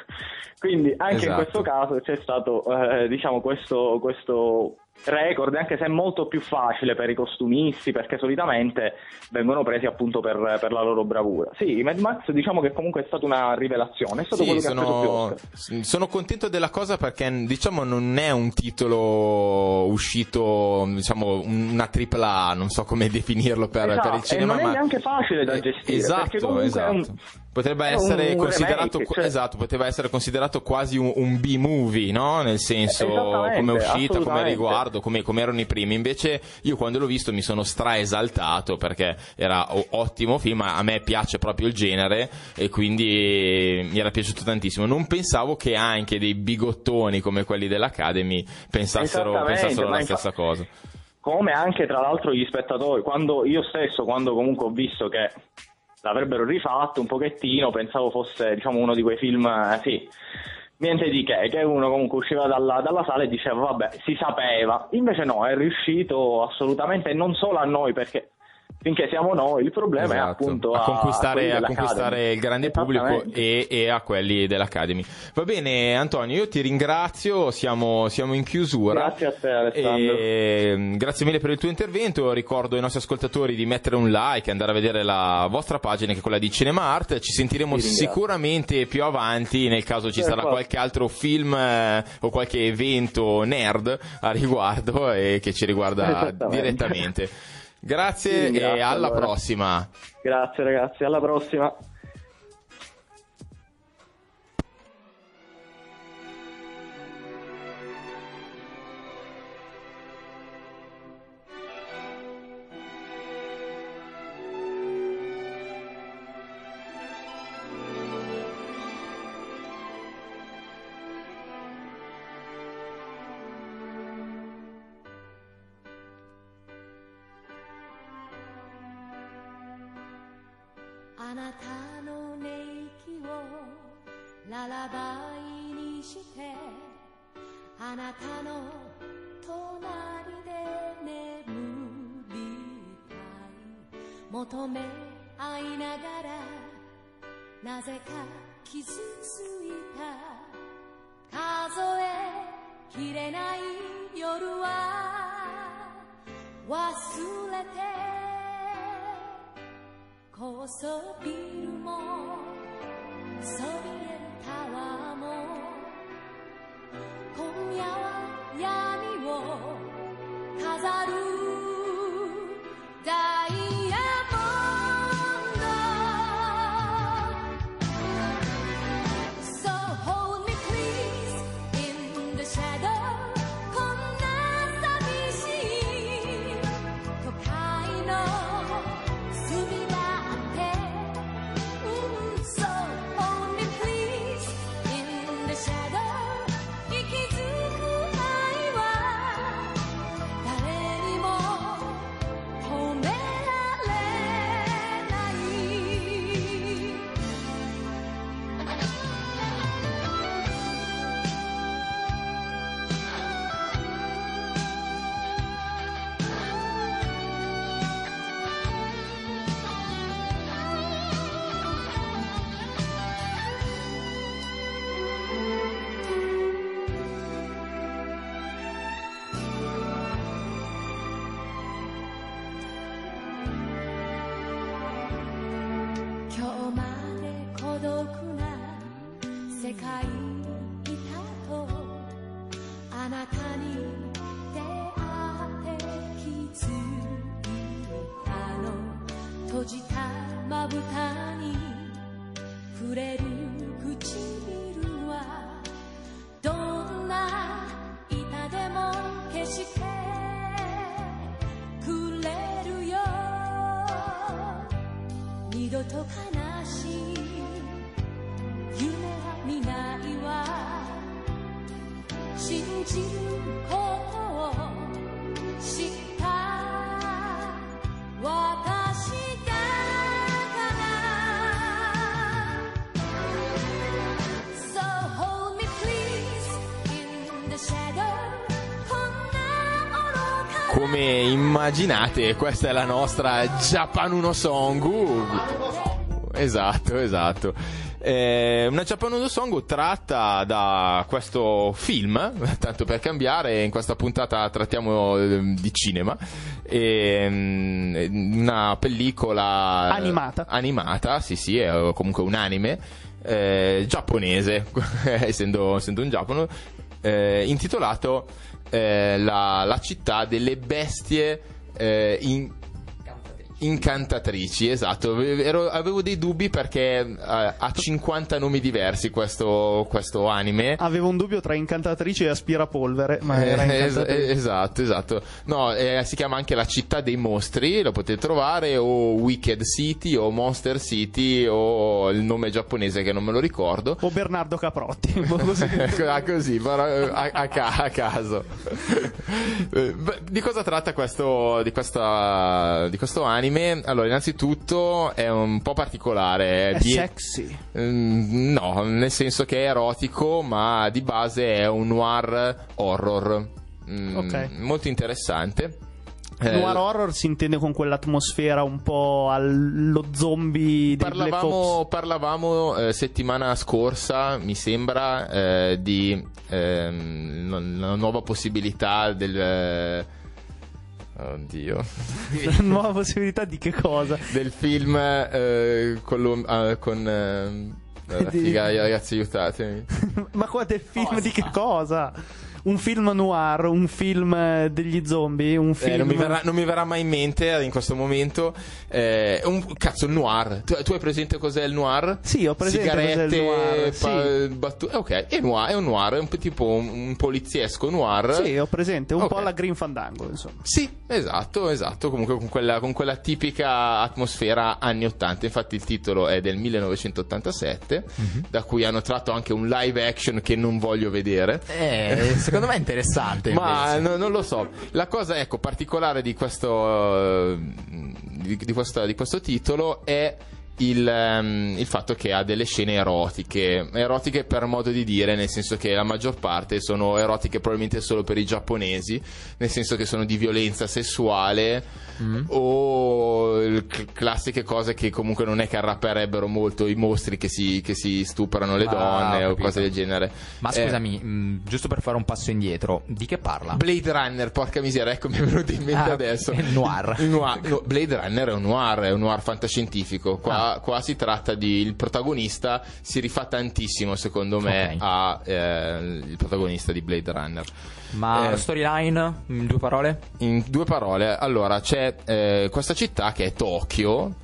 Quindi anche in Esatto. questo caso c'è stato eh, diciamo questo, questo record, anche se è molto più facile per i costumisti perché solitamente vengono presi appunto per, per la loro bravura. Sì, Mad Max diciamo che comunque è stata una rivelazione, è stato Sì, quello che ha preso più sono, sono contento della cosa perché diciamo non è un titolo uscito, diciamo una tripla A, non so come [laughs] definirlo per, Esatto, per il e cinema. non è ma- neanche facile da Eh, gestire, perché Esatto, comunque è un- esatto. Potrebbe essere un considerato, remake, cioè- esatto, poteva essere considerato quasi un, un B-movie, no? Nel senso, come uscita, come riguardo, come, come erano i primi. Invece, io quando l'ho visto mi sono straesaltato perché era ottimo film, a me piace proprio il genere e quindi mi era piaciuto tantissimo. Non pensavo che anche dei bigottoni come quelli dell'Academy pensassero, pensassero la stessa cosa. come anche tra l'altro gli spettatori, quando io stesso, quando comunque ho visto che l'avrebbero rifatto un pochettino, pensavo fosse diciamo uno di quei film, eh, sì, niente di che, che uno comunque usciva dalla, dalla sala e diceva vabbè, si sapeva, invece no, è riuscito assolutamente, non solo a noi perché finché siamo noi, il problema è Esatto, appunto a a, conquistare, a conquistare il grande pubblico e, e a quelli dell'Academy. Va bene, Antonio, io ti ringrazio, siamo, siamo in chiusura. Grazie a te, Alessandro. E, mm, grazie mille per il tuo intervento. Ricordo ai nostri ascoltatori di mettere un like e andare a vedere la vostra pagina, che è quella di Cinema Art. Ci sentiremo sicuramente più avanti, nel caso ci sarà Perfetto. qualche altro film eh, o qualche evento nerd a riguardo e che ci riguarda [laughs] direttamente. Grazie e ringrazio, alla allora. prossima. Grazie ragazzi, alla prossima. Immaginate, questa è la nostra Japanuno Song. Uh, Esatto, esatto. Eh, una Japanuno Song tratta da questo film, [laughs] tanto per cambiare, in questa puntata trattiamo eh, di cinema. E, mm, una pellicola Animata. animata, sì, sì, è comunque un anime eh, giapponese, [laughs] essendo, essendo un Giappone, eh, intitolato eh, la, la città delle bestie eh, in- incantatrici. Esatto, Ero- avevo dei dubbi perché eh, ha 50 nomi diversi questo, questo anime. Avevo un dubbio tra incantatrice e aspirapolvere, ma era Eh, es- incantatrice. eh, esatto, esatto. No, eh, si chiama anche la città dei mostri, lo potete trovare, o Wicked City, o Monster City, o il nome giapponese che non me lo ricordo. O Bernardo Caprotti. così. [laughs] Ah, così, a, a ca- a caso. [laughs] Di cosa tratta questo, di, questa, di questo anime? Allora, innanzitutto è un po' particolare. È di- sexy. Mm, No, nel senso che è erotico, ma di base è un noir horror. Mm, Ok. Molto interessante. Eh, Noir horror si intende con quell'atmosfera un po' allo zombie Black Parlavamo, parlavamo eh, settimana scorsa, mi sembra, eh, di ehm, una nuova possibilità del. Eh, oddio. [laughs] Nuova possibilità di che cosa? del film eh, con, lo- ah, con la Di- figa, ragazzi, aiutatemi. [laughs] Ma qua del film di che cosa? Un film noir, un film eh, degli zombie, un film... Eh, non, mi verrà, non mi verrà mai in mente in questo momento. Eh, un cazzo, il noir. Tu, tu hai presente cos'è il noir? Sì, ho presente cos'è il Sigarette, noir, sì. battu- eh, ok, è, noir, è un noir, è un po' tipo un, un poliziesco noir. Sì, ho presente, un Ok. po' alla Green Fandango, insomma. Sì, esatto, esatto. Comunque con quella, con quella tipica atmosfera anni 80. Infatti il titolo è del 1987, Mhm. da cui hanno tratto anche un live action che non voglio vedere. Eh, secondo me è interessante. Ma no- non lo so. La cosa ecco, particolare di questo, eh, di, di questa- di questo titolo è il, ehm, il fatto che ha delle scene erotiche, erotiche per modo di dire, nel senso che la maggior parte sono erotiche probabilmente solo per i giapponesi, nel senso che sono di violenza sessuale o il- cl- classiche cose che comunque non è che arrapperebbero molto i mostri che si, che si stuprano le Ah, donne o cose del genere. Ma Eh, scusami, mh, giusto per fare un passo indietro, di che parla? Blade Runner, porca miseria, ecco mi è venuto in mente Ah, adesso. [laughs] il noir. Noir. No, Blade Runner è un noir, è un noir fantascientifico. Qua, Ah. Qua si tratta di. Il protagonista si rifà tantissimo, secondo me, Ok. a eh, protagonista di Blade Runner. Ma Eh, la storyline, in due parole? In due parole, allora c'è eh, questa città che è Tokyo,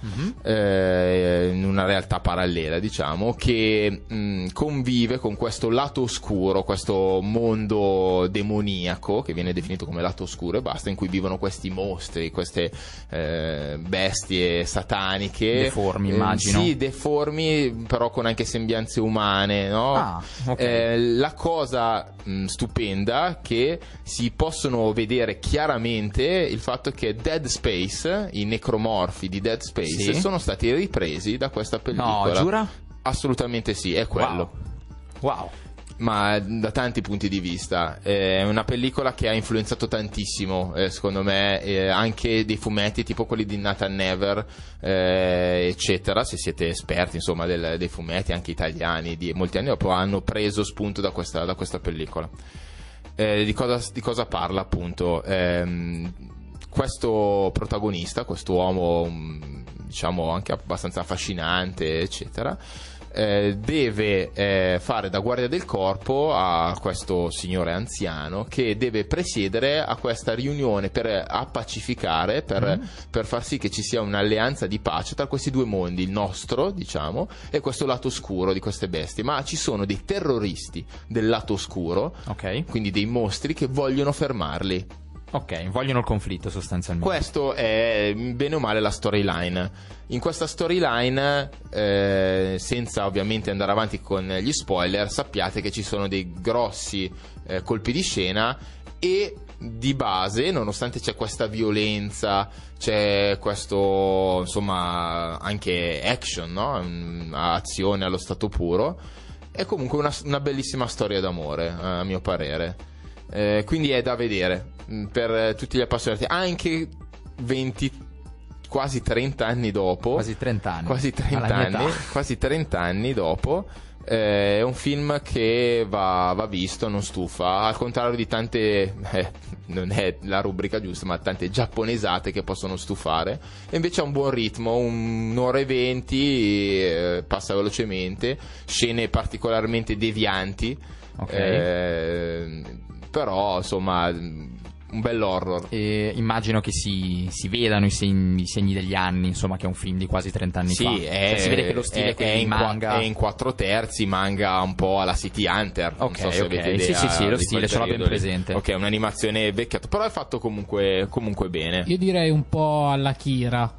eh, in una realtà parallela, diciamo, che mh, convive con questo lato oscuro, questo mondo demoniaco, che viene definito come lato oscuro e basta, in cui vivono questi mostri, queste eh, bestie sataniche. Deformi, immagino. sì, deformi, però con anche sembianze umane, no? Ah, ok. Eh, la cosa mh, stupenda che si possono vedere chiaramente il fatto che Dead Space, i necromorfi di Dead Space, Sì. sono stati ripresi da questa pellicola. No, giura? Assolutamente sì, è quello. Wow. Ma da tanti punti di vista. È una pellicola che ha influenzato tantissimo, eh, secondo me, eh, anche dei fumetti tipo quelli di Nathan Never, eh, eccetera. Se siete esperti, insomma, del- dei fumetti, anche italiani, di molti anni dopo, hanno preso spunto da questa, da questa pellicola. Eh, di, cosa, di cosa parla, appunto? Ehm, questo protagonista, questo uomo, mm, diciamo, anche abbastanza affascinante, eccetera eh, deve eh, fare da guardia del corpo a questo signore anziano che deve presiedere a questa riunione per appacificare, per, per far sì che ci sia un'alleanza di pace tra questi due mondi, il nostro, diciamo, e questo lato oscuro di queste bestie. Ma ci sono dei terroristi del lato oscuro, Ok. quindi dei mostri che vogliono fermarli. Ok, vogliono il conflitto sostanzialmente. Questo è bene o male la storyline. In questa storyline, eh, senza ovviamente andare avanti con gli spoiler, sappiate che ci sono dei grossi eh, colpi di scena e di base, nonostante c'è questa violenza, c'è questo insomma anche action, no? Mm, azione allo stato puro, è comunque una, una bellissima storia d'amore, eh, a mio parere. Eh, quindi è da vedere mh, per eh, tutti gli appassionati, anche 20 quasi 30 anni dopo, Quasi 30 anni. quasi 30 Alla mia anni, quasi 30 anni dopo. eh, è un film che va, va visto, non stufa, al contrario di tante, eh, non è la rubrica giusta, ma tante giapponesate che possono stufare. E invece ha un buon ritmo, un'ora e venti, eh, passa velocemente, scene particolarmente devianti. Ok. Però insomma un bell'horror. E immagino che si, si vedano i segni, i segni degli anni, insomma, che è un film di quasi 30 anni fa. Sì, è, Cioè, si vede che lo stile è, è, in qua- manga. è in quattro terzi, manga un po' alla City Hunter. non Ok, so se ok. avete Sì, idea sì, sì, lo stile ce l'ho ben presente. Ok, un'animazione vecchiata, però è fatto comunque, comunque bene. Io direi un po' alla Kira,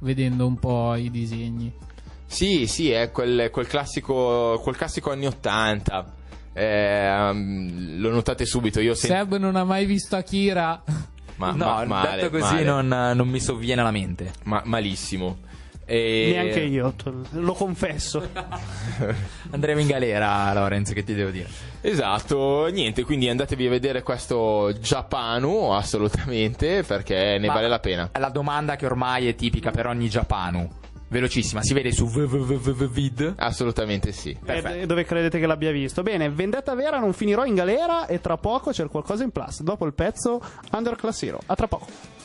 vedendo un po' i disegni. Sì, sì, è quel, quel classico, quel classico anni 80. Eh, um, lo notate subito, io sento Seb non ha mai visto Akira. ma, no, ma- male, detto così non, non mi sovviene alla mente. ma- malissimo. E- Neanche io, lo confesso. [laughs] Andremo in galera, Lorenzo, che ti devo dire. Esatto, niente, quindi andatevi a vedere questo Japanu assolutamente perché ne Ma vale la pena. La domanda che ormai è tipica per ogni Japanu. Velocissima, si vede su www.vid. Assolutamente sì. E dove credete che l'abbia visto? Bene, Vendetta Vera non finirò in galera e tra poco c'è qualcosa in plus. Dopo il pezzo Underclass Hero. A tra poco.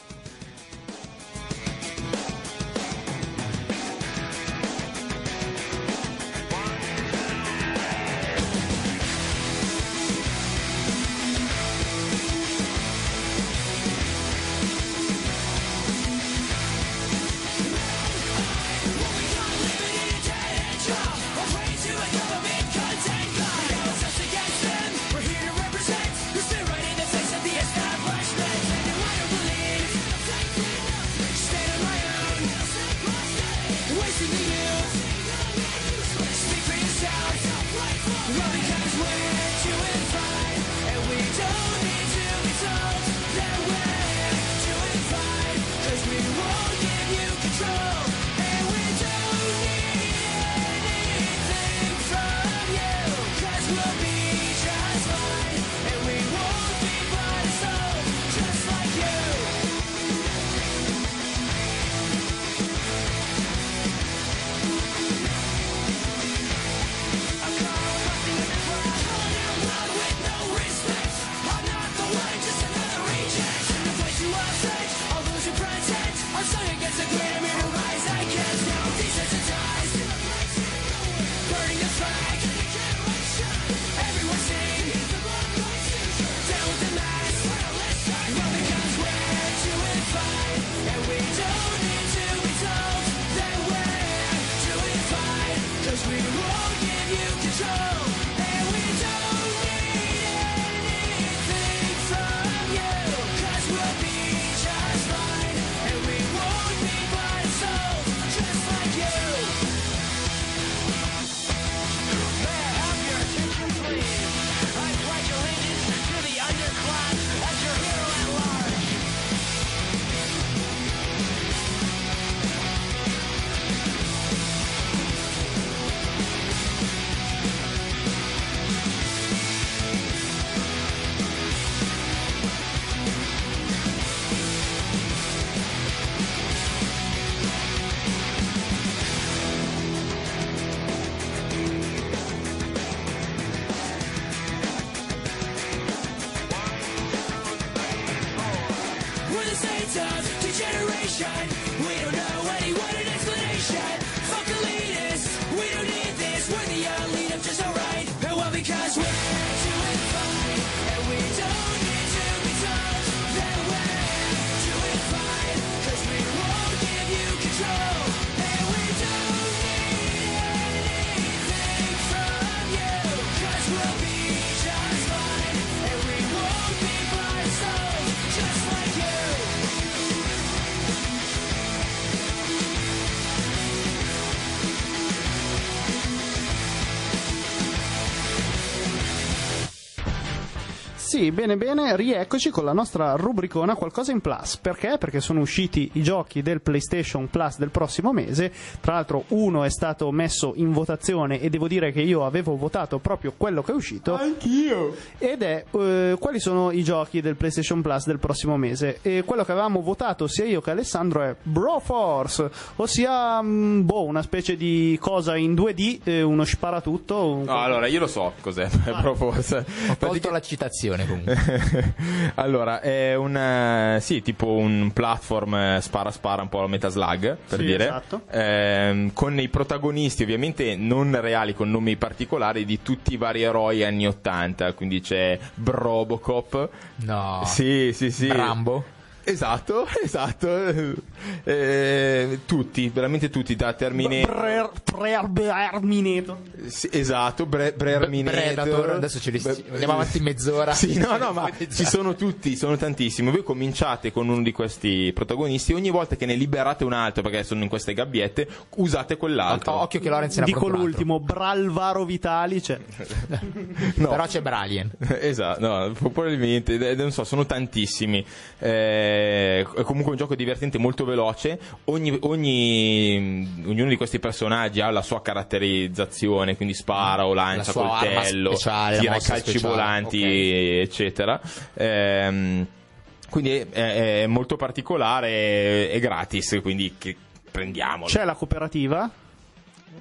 Sì, bene bene, rieccoci con la nostra rubricona Qualcosa in Plus. Perché? Perché sono usciti i giochi del PlayStation Plus del prossimo mese. Tra l'altro uno è stato messo in votazione e devo dire che io avevo votato proprio quello che è uscito. Anch'io. Ed è eh, quali sono i giochi del PlayStation Plus del prossimo mese? E quello che avevamo votato sia io che Alessandro è Broforce, ossia mm, boh, una specie di cosa in 2D, eh, uno sparatutto. un- No, allora io lo so cos'è, [laughs] proprio forse. Ho colto la citazione comunque. [laughs] allora, è un eh, sì, tipo un platform eh, spara spara un po' a Metal Slug, per Sì, dire. esatto. Ehm, con i protagonisti ovviamente non reali con nomi particolari di tutti i vari eroi anni 80, quindi c'è Brobocop. No. Sì, sì, sì. Rambo. Esatto, [laughs] esatto. Eh, tutti, veramente tutti, da Terminator. Pre- Terminator. Sì, esatto, Bre- Brerminator. Predator. Adesso ce li Beh, andiamo avanti mezz'ora. Sì, no, no, ma ci sono tutti, sono tantissimi. Voi cominciate con uno di questi protagonisti. Ogni volta che ne liberate un altro, perché sono in queste gabbiette, usate quell'altro. Occhio che Lorenz ne ha Dico l'ultimo, Bralvaro Vitali. Cioè, [laughs] No. Però c'è Bralien. [laughs] Esatto, no, probabilmente, eh, non so, sono tantissimi. Eh, è comunque un gioco divertente, molto veloce. Ogni, ogni- ognuno di questi personaggi ha la sua caratterizzazione, quindi spara o lancia sua arma coltello, speciale, la tira calci speciale, volanti, ok. eccetera. Ehm, quindi è, è- è molto particolare, è gratis, quindi che prendiamolo. c'è la cooperativa?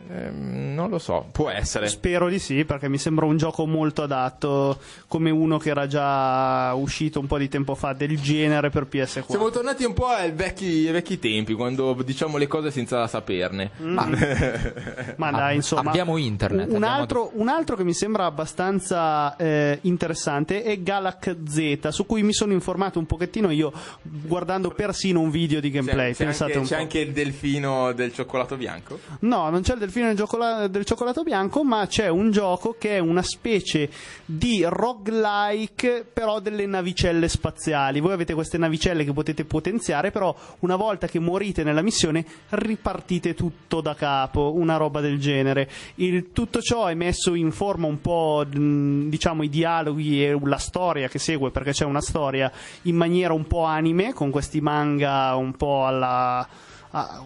Ehm, non lo so, può essere. Spero di sì, perché mi sembra un gioco molto adatto, come uno che era già uscito un po' di tempo fa del genere per PS4. Siamo tornati un po' ai vecchi, ai vecchi tempi, quando diciamo le cose senza saperne. [laughs] Ma dai, insomma. abbiamo internet, Un abbiamo- altro, un altro che mi sembra abbastanza eh, interessante è Galac Z, su cui mi sono informato un pochettino io, guardando persino un video di gameplay. C'è, c'è Pensate anche, un c'è po'. anche il delfino del cioccolato bianco? No, non c'è il delfino del, giocola- del cioccolato bianco, ma c'è un gioco che è una specie di roguelike, però delle navicelle spaziali. Voi avete queste navicelle che potete potenziare, però una volta che morite nella missione ripartite tutto da capo, una roba del genere. Il- tutto ciò è messo in forma un po', diciamo, i dialoghi e la storia che segue, perché c'è una storia in maniera un po' anime, con questi manga un po' alla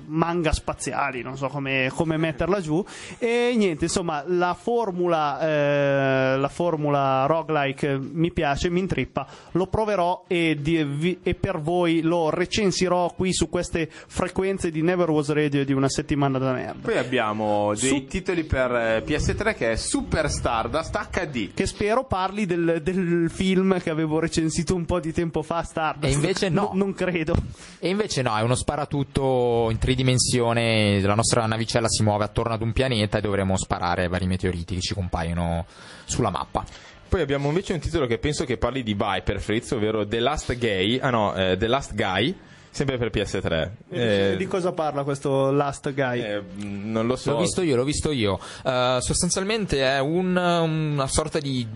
manga spaziali, non so come, come metterla giù. E niente, insomma, la formula, eh, la formula roguelike mi piace, mi intrippa, lo proverò e, di- vi- e per voi lo recensirò qui su queste frequenze di Never Was Radio di una settimana da merda. Poi abbiamo dei Su- titoli per eh, PS3 che è Super Stardust HD. Che spero parli del, del film che avevo recensito un po' di tempo fa, Stardust. E invece [laughs] no. non credo. E invece no, è uno sparatutto in tridimensione. La nostra navicella si muove attorno ad un pianeta e dovremo sparare vari meteoriti che ci compaiono sulla mappa. Poi abbiamo invece un titolo che penso che parli di Viper Fritz, ovvero The Last Gay, ah no, eh, The Last Guy, sempre per PS3. Eh, di cosa parla questo Last Guy? eh, non lo so. L'ho visto io, l'ho visto io. Eh, sostanzialmente è un- una sorta di.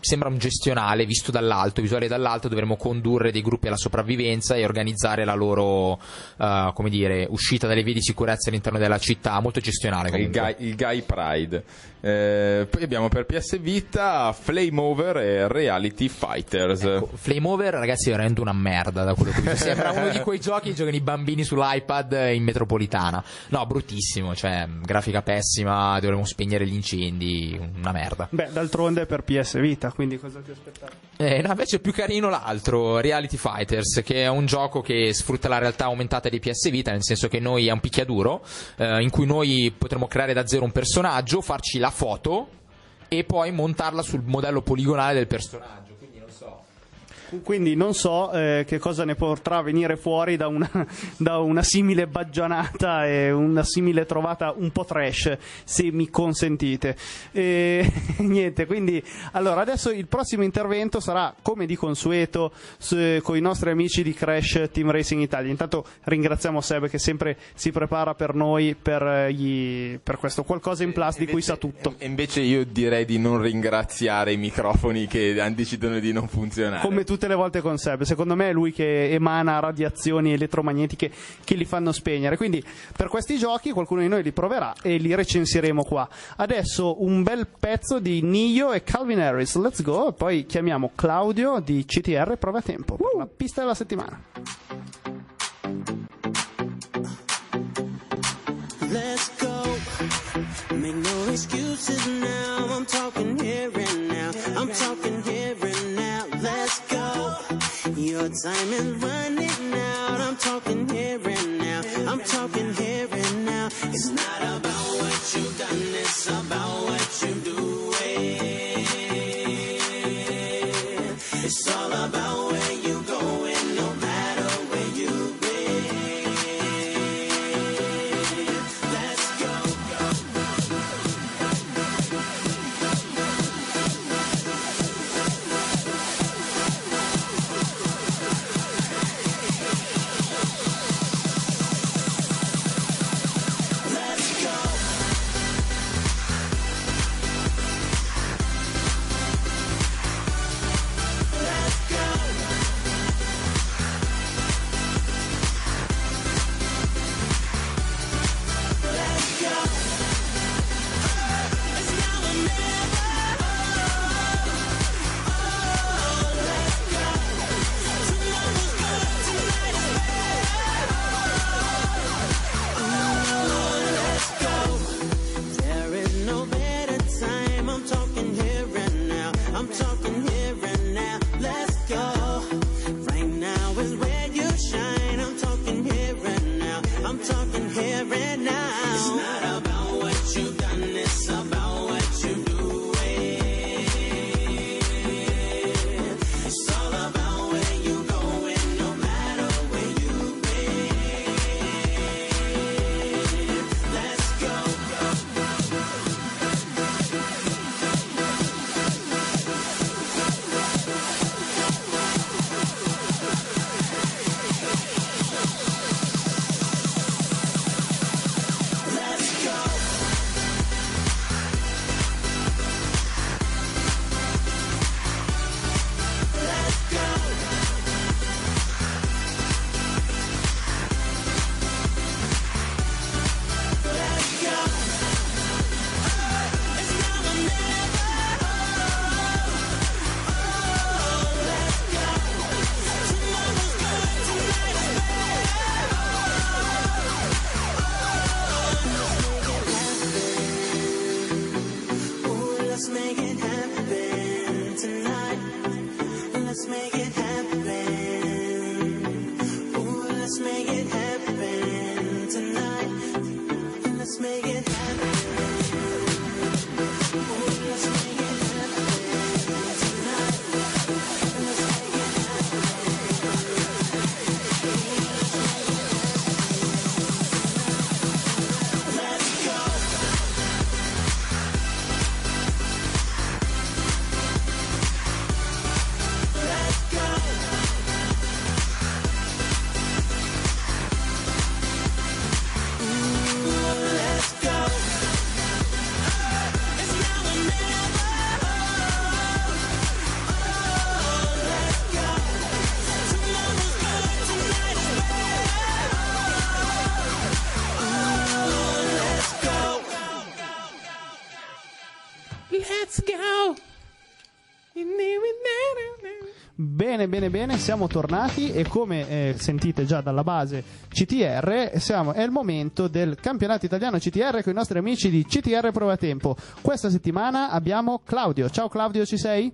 sembra un gestionale visto dall'alto, visuale dall'alto. Dovremo condurre dei gruppi alla sopravvivenza e organizzare la loro, eh, come dire, uscita dalle vie di sicurezza all'interno della città. Molto gestionale il comunque. guy, il Guy Pride. Eh, poi abbiamo per PS Vita Flame Over e Reality Fighters. Ecco, Flame Over, ragazzi, è veramente una merda da quello che visto. Sembra uno di quei [laughs] giochi che giocano i bambini sull'iPad in metropolitana. No, bruttissimo, cioè, grafica pessima, dovremo spegnere gli incendi, una merda. Beh, d'altronde è per PS Vita, quindi cosa ti aspettavi? Eh, no, invece è più carino l'altro, Reality Fighters, che è un gioco che sfrutta la realtà aumentata di PS Vita, nel senso che noi è un picchiaduro, eh, in cui noi potremo creare da zero un personaggio, farci la foto e poi montarla sul modello poligonale del personaggio. Quindi non so. Eh, che cosa ne potrà venire fuori da una, [laughs] da una simile baggianata e una simile trovata un po' trash, se mi consentite. E, [laughs] niente, quindi allora adesso il prossimo intervento sarà come di consueto su- con i nostri amici di Crash Team Racing Italia. Intanto ringraziamo Seb che sempre si prepara per noi per, eh, gli- per questo qualcosa in plus di cui sa tutto. E invece io direi di non ringraziare i microfoni che decidono di non funzionare. Come tutti tutte le volte con Seb. Secondo me è lui che emana radiazioni elettromagnetiche che li fanno spegnere. Quindi per questi giochi qualcuno di noi li proverà e li recensiremo qua. Adesso un bel pezzo di Nio e Calvin Harris. Let's go. E poi chiamiamo Claudio di CTR Prova Tempo. per La pista della settimana. Let's go. Make no excuses now. I'm talking here and now. I'm talking here and now. Your time is running out. I'm talking here and now. I'm talking here and now. It's not about what you've done, it's about what you do. Bene, bene, siamo tornati e come eh, sentite già dalla base CTR, siamo- è il momento del campionato italiano CTR con i nostri amici di CTR Prova Tempo. Questa settimana abbiamo Claudio. Ciao Claudio, ci sei?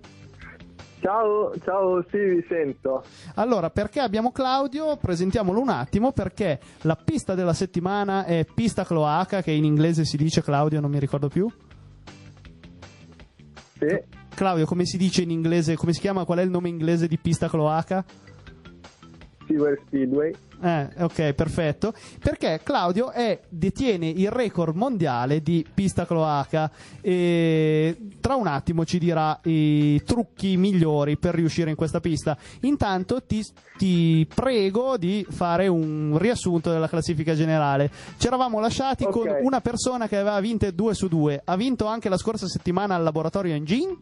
Ciao, ciao, sì, vi sento. Allora, perché abbiamo Claudio? Presentiamolo un attimo perché la pista della settimana è pista cloaca, che in inglese si dice Claudio, non mi ricordo più. Sì, Claudio, come si dice in inglese? Come si chiama? Qual è il nome inglese di pista cloaca? Silver Speedway. Eh, ok, perfetto. Perché Claudio è- detiene il record mondiale di pista cloaca e tra un attimo ci dirà i trucchi migliori per riuscire in questa pista. Intanto ti, ti prego di fare un riassunto della classifica generale. Ci eravamo lasciati con Ok. una persona che aveva vinte due su due. Ha vinto anche la scorsa settimana al laboratorio Engine.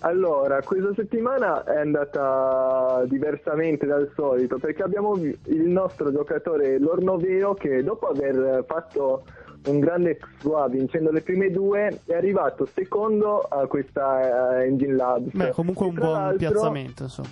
Allora, questa settimana è andata diversamente dal solito perché abbiamo il nostro giocatore Lornoveo che dopo aver fatto un grande exploit vincendo le prime due è arrivato secondo a questa eh, Engine Labs. Beh, comunque un buon piazzamento, insomma.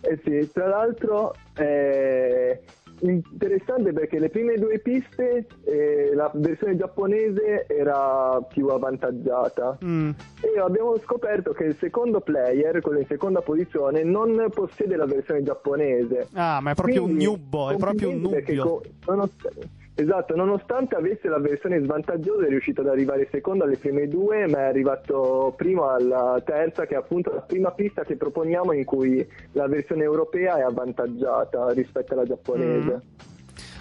Eh sì, tra l'altro è interessante perché le prime due piste eh, la versione giapponese era più avvantaggiata Mm. e abbiamo scoperto che il secondo player, quello in seconda posizione, non possiede la versione giapponese. Ah, ma è proprio Quindi, un nubbo, è proprio un nubbio. Esatto, nonostante avesse la versione svantaggiosa è riuscito ad arrivare secondo alle prime due, ma è arrivato primo alla terza, che è appunto la prima pista che proponiamo in cui la versione europea è avvantaggiata rispetto alla giapponese. Mm.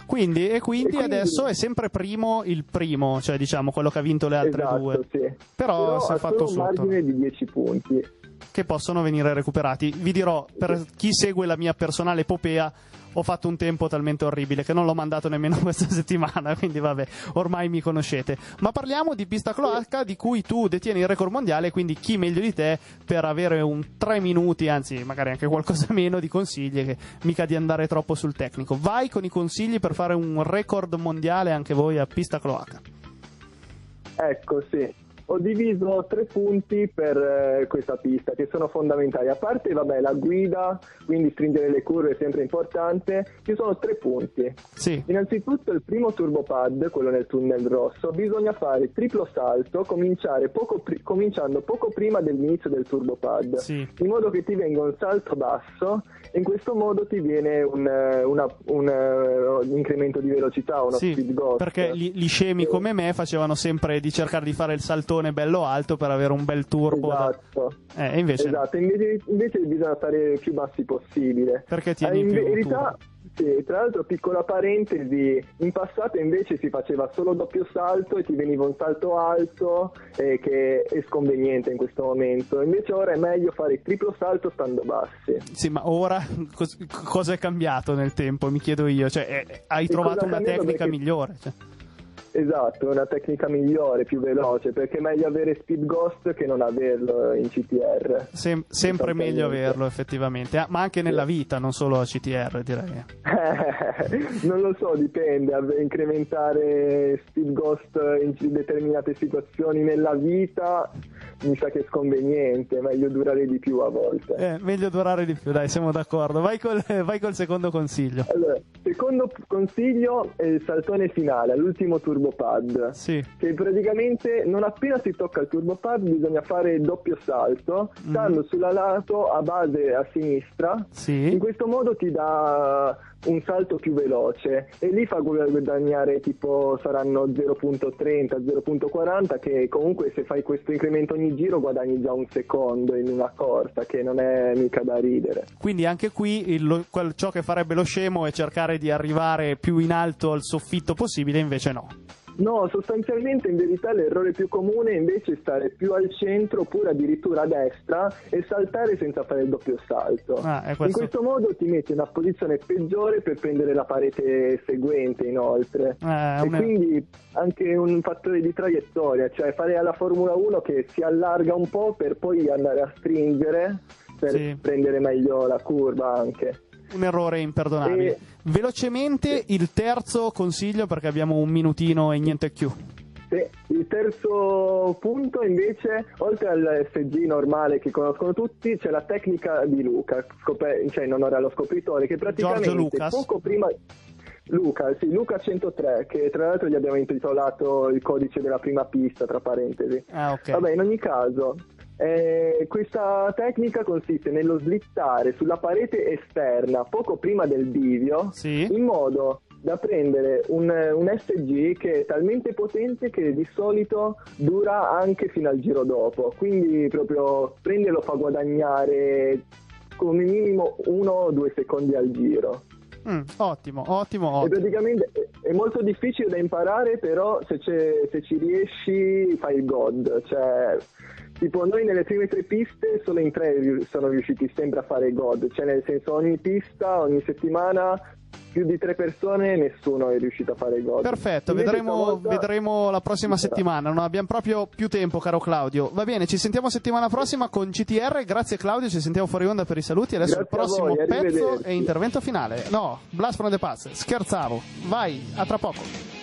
Quindi, e quindi, E quindi- adesso è sempre primo il primo, cioè diciamo quello che ha vinto le altre Esatto, due. sì. Però si è fatto solo un sotto. margine di 10 punti. Che possono venire recuperati. Vi dirò, per chi segue la mia personale epopea, ho fatto un tempo talmente orribile che non l'ho mandato nemmeno [laughs] questa settimana, quindi vabbè, ormai mi conoscete. Ma parliamo di pista cloaca di cui tu detieni il record mondiale, quindi chi meglio di te per avere un 3 minuti, anzi magari anche qualcosa meno di consigli, che mica di andare troppo sul tecnico. Vai con i consigli per fare un record mondiale anche voi a pista cloaca. Ecco, sì. Ho diviso tre punti per eh, questa pista che sono fondamentali. A parte, vabbè, la guida, quindi stringere le curve è sempre importante. Ci sono tre punti. Sì. Innanzitutto il primo turbopad, quello nel tunnel rosso, bisogna fare triplo salto, cominciare poco pri- cominciando poco prima dell'inizio del turbopad, Sì. in modo che ti venga un salto basso in questo modo ti viene un, eh, una- un, eh, un incremento di velocità, uno Sì, speed ghost. perché gli, gli scemi come me facevano sempre di cercare di fare il saltone bello alto per avere un bel turbo. da- Esatto. Eh, e invece. Esatto, invece, invece bisogna stare più bassi possibile. Perché tieni Eh, in più verità, sì, tra l'altro, piccola parentesi, in passato invece si faceva solo doppio salto e ti veniva un salto alto eh, che è sconveniente in questo momento. Invece ora è meglio fare triplo salto stando bassi. Sì, ma ora cos- cosa è cambiato nel tempo? Mi chiedo io. Cioè, eh, hai E trovato una tecnica Perché- migliore? Cioè, Esatto, è una tecnica migliore, più veloce, perché è meglio avere speed ghost che non averlo in CTR. sem- sempre meglio averlo, effettivamente. Ma anche nella vita, non solo a CTR, direi. [laughs] non lo so, dipende. Incrementare speed ghost in determinate situazioni nella vita mi sa che è sconveniente, meglio durare di più a volte. Eh, meglio durare di più, dai, siamo d'accordo. Vai col, [laughs] vai col secondo consiglio. Allora, secondo consiglio è il saltone finale, all'ultimo turbopad. Sì. Che praticamente non appena si tocca il turbopad bisogna fare il doppio salto, stando sulla lato a base a sinistra. Sì. In questo modo ti dà un salto più veloce e lì fa guadagnare tipo saranno 0.30, 0.40 che comunque se fai questo incremento ogni giro guadagni già un secondo in una corsa che non è mica da ridere. Quindi anche qui il- quel- ciò che farebbe lo scemo è cercare di arrivare più in alto al soffitto possibile, invece no. No, sostanzialmente in verità l'errore più comune è invece stare più al centro oppure addirittura a destra e saltare senza fare il doppio salto. Ah, è In questo. questo modo ti metti in una posizione peggiore per prendere la parete seguente inoltre. Eh, e quindi anche un fattore di traiettoria, cioè fare alla Formula 1 che si allarga un po' per poi andare a stringere per Sì. prendere meglio la curva anche. Un errore imperdonabile. E- Velocemente il terzo consiglio perché abbiamo un minutino e niente più. Sì, il terzo punto invece, oltre al SG normale che conoscono tutti, c'è la tecnica di Luca, scop- cioè in onore allo scopritore, che praticamente poco prima... Luca, sì, Luca 103, che tra l'altro gli abbiamo intitolato il codice della prima pista, tra parentesi. Ah, ok. Vabbè, in ogni caso, eh, questa tecnica consiste nello slittare sulla parete esterna poco prima del bivio, Sì. in modo da prendere un, un SG che è talmente potente che di solito dura anche fino al giro dopo. Quindi proprio prenderlo fa guadagnare come minimo uno o due secondi al giro. Mm, ottimo, ottimo, E ottimo. praticamente è- è molto difficile da imparare, però se, c'è- se ci riesci fai il god. Cioè, tipo noi nelle prime tre piste solo in tre sono riusciti sempre a fare il god. Cioè nel senso ogni pista, ogni settimana più di tre persone nessuno è riuscito a fare gol. Perfetto, vedremo, vedremo la prossima settimana. Non abbiamo proprio più tempo, caro Claudio. Va bene, ci sentiamo settimana prossima con CTR. Grazie, Claudio. Ci sentiamo fuori onda per i saluti. Adesso il Grazie a prossimo voi, pezzo e intervento finale. No, Blast from the Past. Scherzavo. Vai, a tra poco.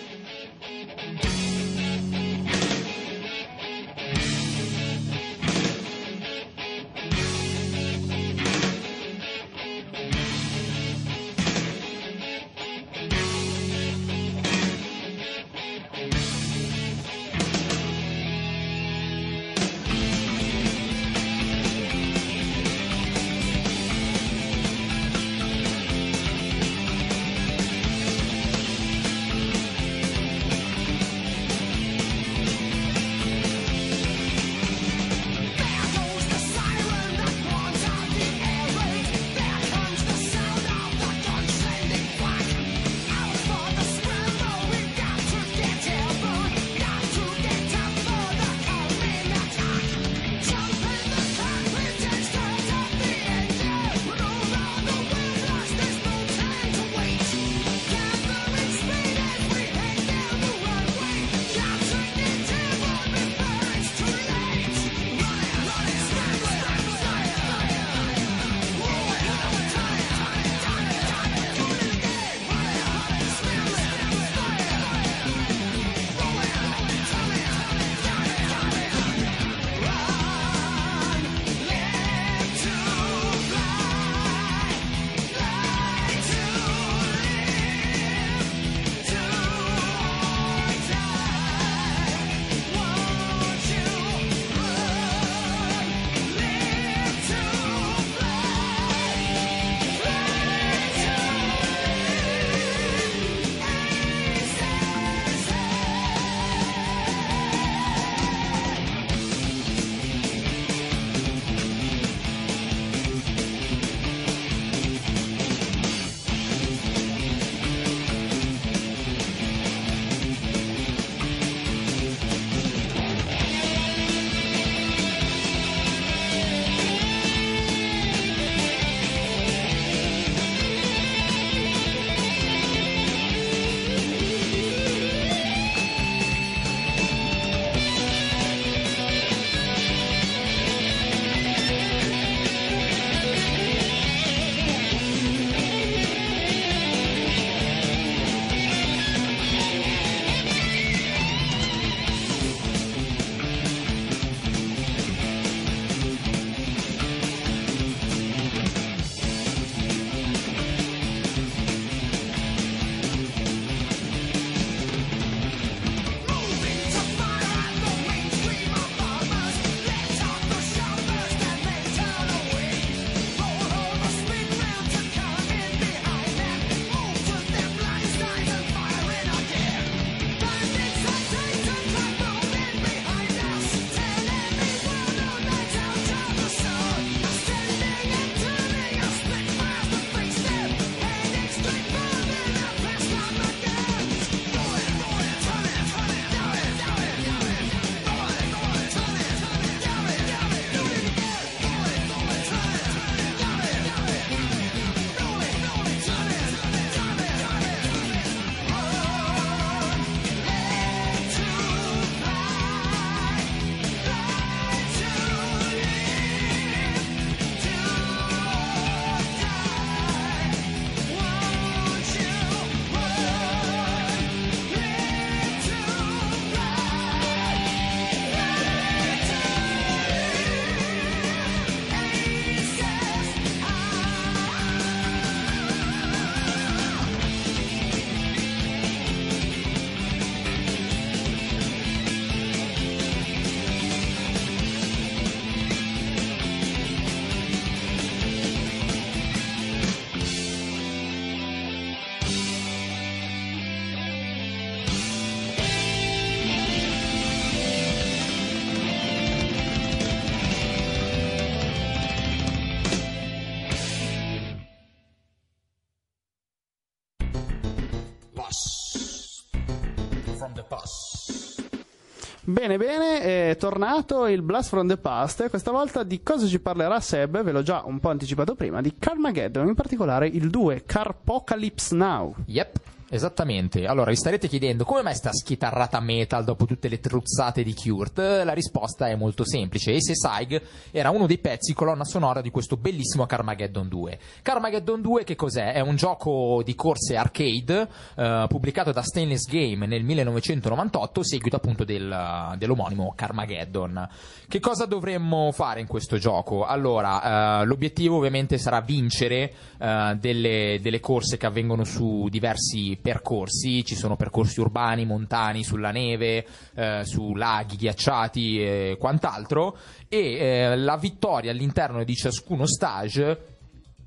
Bene, bene, è tornato il Blast from the Past questa volta di cosa ci parlerà Seb? Ve l'ho già un po' anticipato prima, di Carmageddon, in particolare il 2, Carpocalypse Now. Yep. Esattamente, allora vi starete chiedendo come mai sta schitarrata metal dopo tutte le truzzate di Kurt? La risposta è molto semplice, Ace Saig era uno dei pezzi colonna sonora di questo bellissimo Carmageddon 2. Carmageddon 2 che cos'è? È un gioco di corse arcade eh, pubblicato da Stainless Game nel 1998, seguito appunto del- dell'omonimo Carmageddon. Che cosa dovremmo fare in questo gioco? Allora, eh, l'obiettivo ovviamente sarà vincere eh, delle, delle corse che avvengono su diversi percorsi, ci sono percorsi urbani, montani, sulla neve, eh, su laghi ghiacciati e quant'altro, e eh, la vittoria all'interno di ciascuno stage.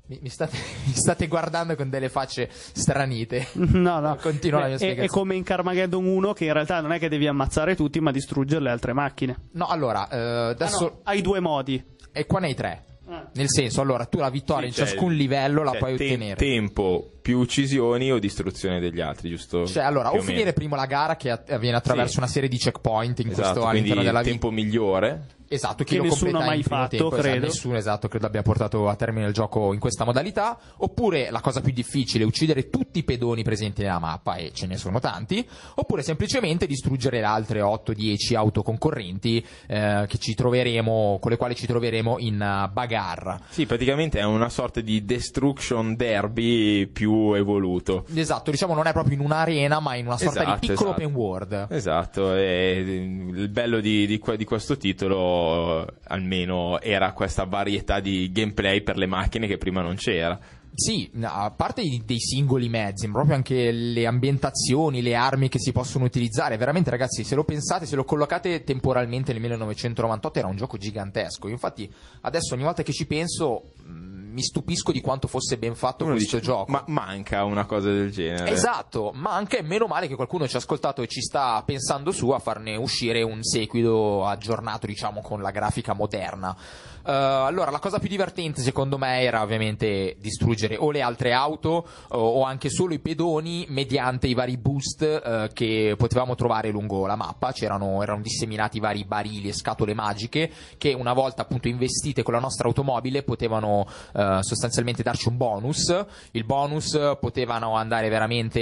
Mi, state, [laughs] mi state guardando con delle facce stranite. [laughs] No, no. Continua la mia spiegazione. è come in Carmageddon 1 che in realtà non è che devi ammazzare tutti, ma distruggere le altre macchine. No, allora, eh, adesso. Ah, no, hai due modi. E qua ne hai tre. Ah. Nel senso, allora, tu la vittoria Sì, in ciascun livello la puoi te- ottenere. Tempo più uccisioni o distruzione degli altri, giusto? Cioè, allora, Più o meno. finire prima la gara che avviene attraverso Sì. una serie di checkpoint in Esatto, questo all'interno della il vita. tempo migliore. Esatto, chi Che lo nessuno ha mai fatto, tempo, esatto, credo. nessuno, esatto, credo abbia portato a termine il gioco in questa modalità. Oppure la cosa più difficile, uccidere tutti i pedoni presenti nella mappa, e ce ne sono tanti. Oppure semplicemente distruggere le altre 8-10 auto concorrenti eh, che ci troveremo, con le quali ci troveremo in uh, bagarre. Sì, praticamente è una sorta di destruction derby più evoluto. Esatto, diciamo non è proprio in un'arena, ma in una sorta Esatto, di piccolo esatto. open world. Esatto, e il bello di, di di questo titolo almeno era questa varietà di gameplay per le macchine che prima non c'era. Sì, a parte dei singoli mezzi, proprio anche le ambientazioni, le armi che si possono utilizzare. Veramente, ragazzi, se lo pensate, se lo collocate temporalmente nel 1998, era un gioco gigantesco. Infatti, adesso ogni volta che ci penso, mh, mi stupisco di quanto fosse ben fatto Uno questo dice, gioco. ma manca una cosa del genere. Esatto, ma anche meno male che qualcuno ci ha ascoltato e ci sta pensando su a farne uscire un seguito aggiornato, diciamo, con la grafica moderna. Eh, allora, la cosa più divertente secondo me era ovviamente distruggere o le altre auto o, o anche solo i pedoni mediante i vari boost eh, che potevamo trovare lungo la mappa. C'erano erano disseminati vari barili e scatole magiche che una volta appunto investite con la nostra automobile potevano eh, sostanzialmente darci un bonus. Il bonus potevano andare veramente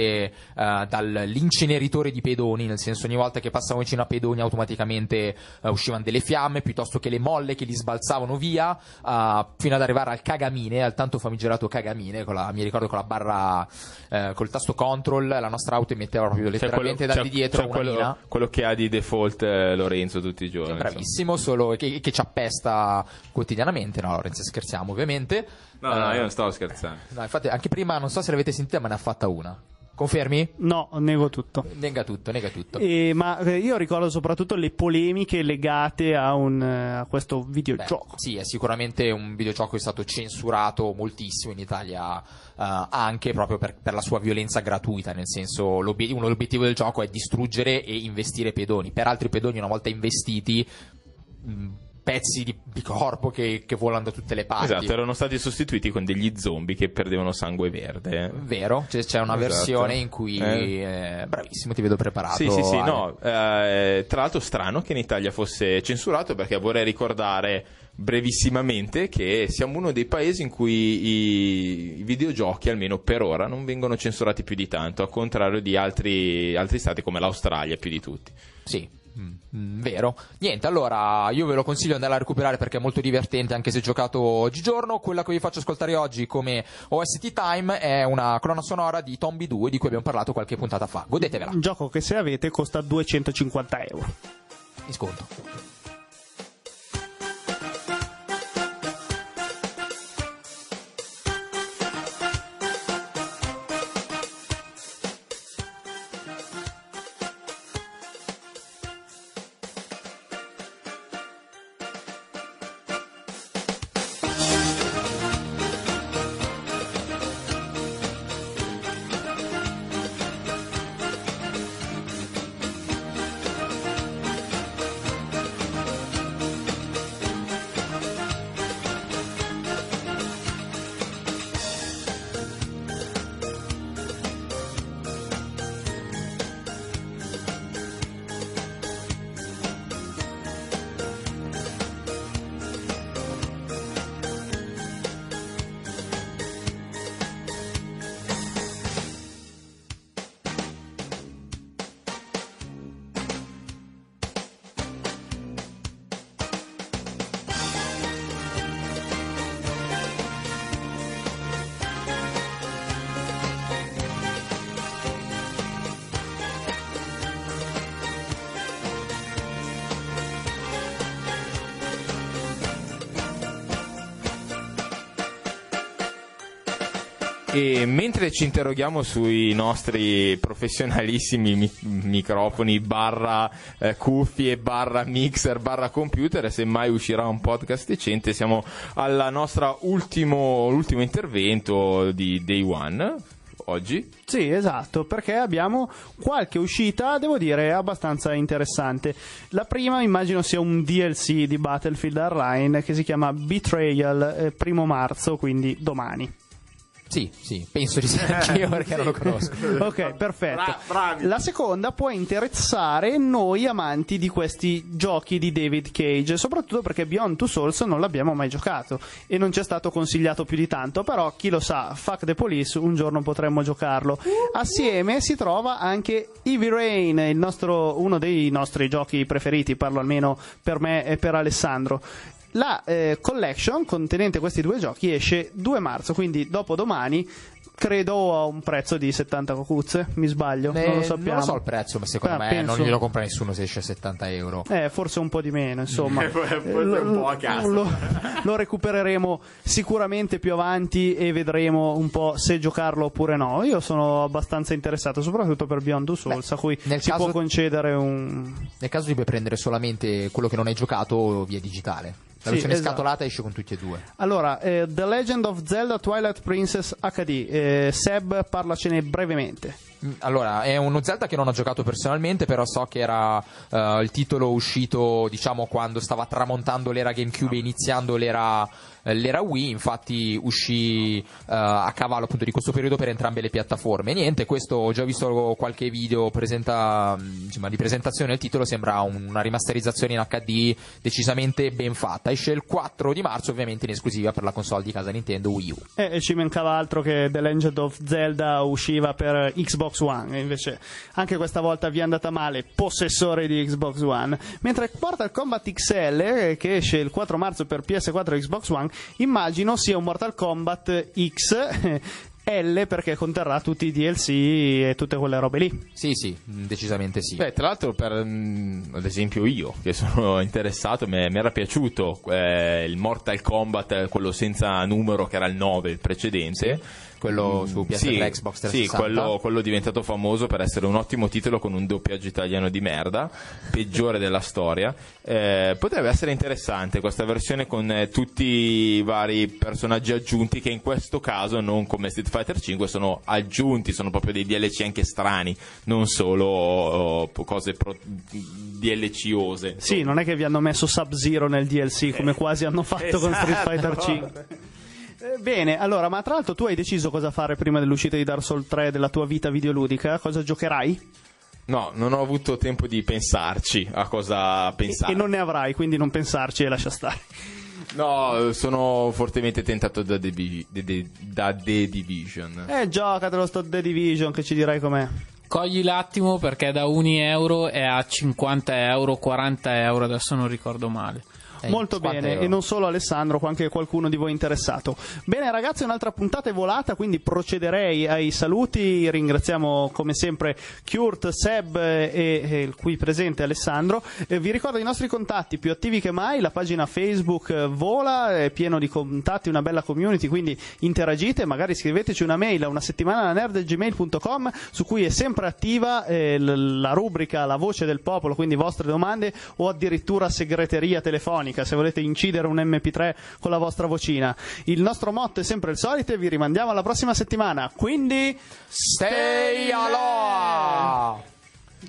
eh, dall'inceneritore di pedoni, nel senso ogni volta che passavamo vicino a pedoni automaticamente eh, uscivano delle fiamme, piuttosto che le molle che li sbalzavano via, eh, fino ad arrivare al cagamine, al tanto famigerato cagamine, con la- mi ricordo con la barra, eh, col tasto control, la nostra auto emetteva proprio letteralmente da c'è- di dietro una quello, mina. quello che ha di default Lorenzo tutti i giorni. insomma. Bravissimo, solo che, che ci appesta quotidianamente. No, Lorenzo, scherziamo ovviamente. No, no, Eh, io non stavo scherzando. no, infatti, anche prima, non so se l'avete sentita, ma ne ha fatta una. Confermi? No, nego tutto. Nega tutto, nega tutto. E- ma eh, io ricordo soprattutto le polemiche legate a, un, eh, a questo Beh, videogioco. sì, è sicuramente un videogioco che è stato censurato moltissimo in Italia, eh, anche proprio per, per la sua violenza gratuita, nel senso l'obiet- uno l'obiettivo del gioco è distruggere e investire pedoni. Per altri pedoni, una volta investiti, mh, pezzi di, di corpo che, che volano da tutte le parti. Esatto, erano stati sostituiti con degli zombie che perdevano sangue verde. Vero? C'è, c'è una Esatto. versione in cui... Eh. eh, bravissimo, ti vedo preparato. Sì, sì, sì, Ale. no. eh, tra l'altro strano che in Italia fosse censurato perché vorrei ricordare brevissimamente che siamo uno dei paesi in cui i, i videogiochi, almeno per ora, non vengono censurati più di tanto, al contrario di altri, altri stati come l'Australia più di tutti. Sì. Mm, mm, vero. Niente, allora io ve lo consiglio di andare a recuperare perché è molto divertente anche se giocato oggigiorno. Quella che vi faccio ascoltare oggi come OST Time è una colonna sonora di Tombi 2 di cui abbiamo parlato qualche puntata fa. Godetevela. Un gioco che se avete costa 250 euro. In sconto. E mentre ci interroghiamo sui nostri professionalissimi mi- microfoni, barra eh, cuffie, barra mixer, barra computer, se mai uscirà un podcast decente, siamo alla nostra ultimo, l'ultimo intervento di Day One. Oggi Sì, esatto, perché abbiamo qualche uscita, devo dire, abbastanza interessante. La prima immagino sia un DLC di Battlefield Hardline che si chiama Betrayal, eh, primo marzo, quindi domani. Sì, sì, penso di sì [laughs] anch'io perché non lo conosco. Ok, perfetto. La seconda può interessare noi amanti di questi giochi di David Cage, soprattutto perché Beyond Two Souls non l'abbiamo mai giocato e non ci è stato consigliato più di tanto, però chi lo sa, fuck the police, un giorno potremmo giocarlo. Assieme si trova anche Heavy Rain, il nostro- uno dei nostri giochi preferiti, parlo almeno per me e per Alessandro. La eh, collection contenente questi due giochi esce 2 marzo, quindi dopo domani, credo a un prezzo di 70 cocuzze, mi sbaglio, Eh, non lo sappiamo. so il prezzo, ma secondo Ah, me penso- non glielo compra nessuno se esce a 70 euro. Eh, forse un po' di meno, insomma. [laughs] Forse Eh, un po' a caso. Lo, lo recupereremo sicuramente più avanti e vedremo un po' se giocarlo oppure no. Io sono abbastanza interessato, soprattutto per Beyond Two Souls, Beh, a cui si caso- può concedere un... Nel caso ti puoi prendere solamente quello che non hai giocato via digitale. La versione esatto. scatolata esce con tutti e due. Allora, eh, The Legend of Zelda Twilight Princess HD. Eh, Seb, parlacene brevemente. Mm, Allora, è uno Zelda che non ho giocato personalmente, però so che era eh, il titolo uscito, diciamo, quando stava tramontando l'era GameCube e iniziando l'era, l'era Wii, infatti uscì eh, a cavallo appunto di questo periodo per entrambe le piattaforme. Niente, questo ho già visto qualche video presenta- mm, insomma, di presentazione del titolo, sembra un- una rimasterizzazione in HD decisamente ben fatta. Esce il 4 di marzo, ovviamente in esclusiva per la console di casa Nintendo Wii U. Eh, e ci mancava altro che The Legend of Zelda usciva per Xbox One, e invece anche questa volta vi è andata male, possessore di Xbox One. Mentre Mortal Kombat XL, eh, che esce il 4 marzo per PS4 e Xbox One, immagino sia un Mortal Kombat X. L perché conterrà tutti i DLC e tutte quelle robe lì. Sì, sì, mm, decisamente sì. Beh, tra l'altro, per, mm, ad esempio, io che sono [laughs] interessato, mi mi era piaciuto eh, il Mortal Kombat, eh, quello senza numero che era il 9, il precedente. Quello su PS3 Sì, Xbox 360. Sì, quello, quello diventato famoso per essere un ottimo titolo con un doppiaggio italiano di merda, peggiore della storia. Eh, potrebbe essere interessante questa versione con eh, tutti i vari personaggi aggiunti che in questo caso non come Street Fighter 5 sono aggiunti, sono proprio dei DLC anche strani, non solo oh, cose pro- DLCose. Sì, non è che vi hanno messo Sub-Zero nel DLC come quasi hanno fatto con Street esatto. Fighter 5. [laughs] Eh, Bene, allora, ma tra l'altro tu hai deciso cosa fare prima dell'uscita di Dark Souls 3 della tua vita videoludica? Cosa giocherai? No, non ho avuto tempo di pensarci a cosa E, pensare. e non ne avrai, quindi non pensarci e lascia stare. No, sono fortemente tentato da The, Divi- The- The- da The Division. Eh, giocatelo sto The Division che ci dirai com'è. Cogli l'attimo perché da 1 euro è a 50 euro, 40 euro, adesso non ricordo male. Eh, Molto 50 bene, euro. e non solo Alessandro, anche qualcuno di voi interessato. Bene ragazzi, un'altra puntata è volata, quindi procederei ai saluti. Ringraziamo come sempre Kurt, Seb e, e il qui presente Alessandro. Eh, vi ricordo i nostri contatti più attivi che mai, la pagina Facebook eh, vola, è pieno di contatti, una bella community, quindi interagite, magari scriveteci una mail a una settimana nerd.gmail.com su cui è sempre attiva eh, la rubrica La voce del popolo, quindi vostre domande o addirittura segreteria telefonica se volete incidere un MP3 con la vostra vocina. Il nostro motto è sempre il solito e vi rimandiamo alla prossima settimana. Quindi Stay alive!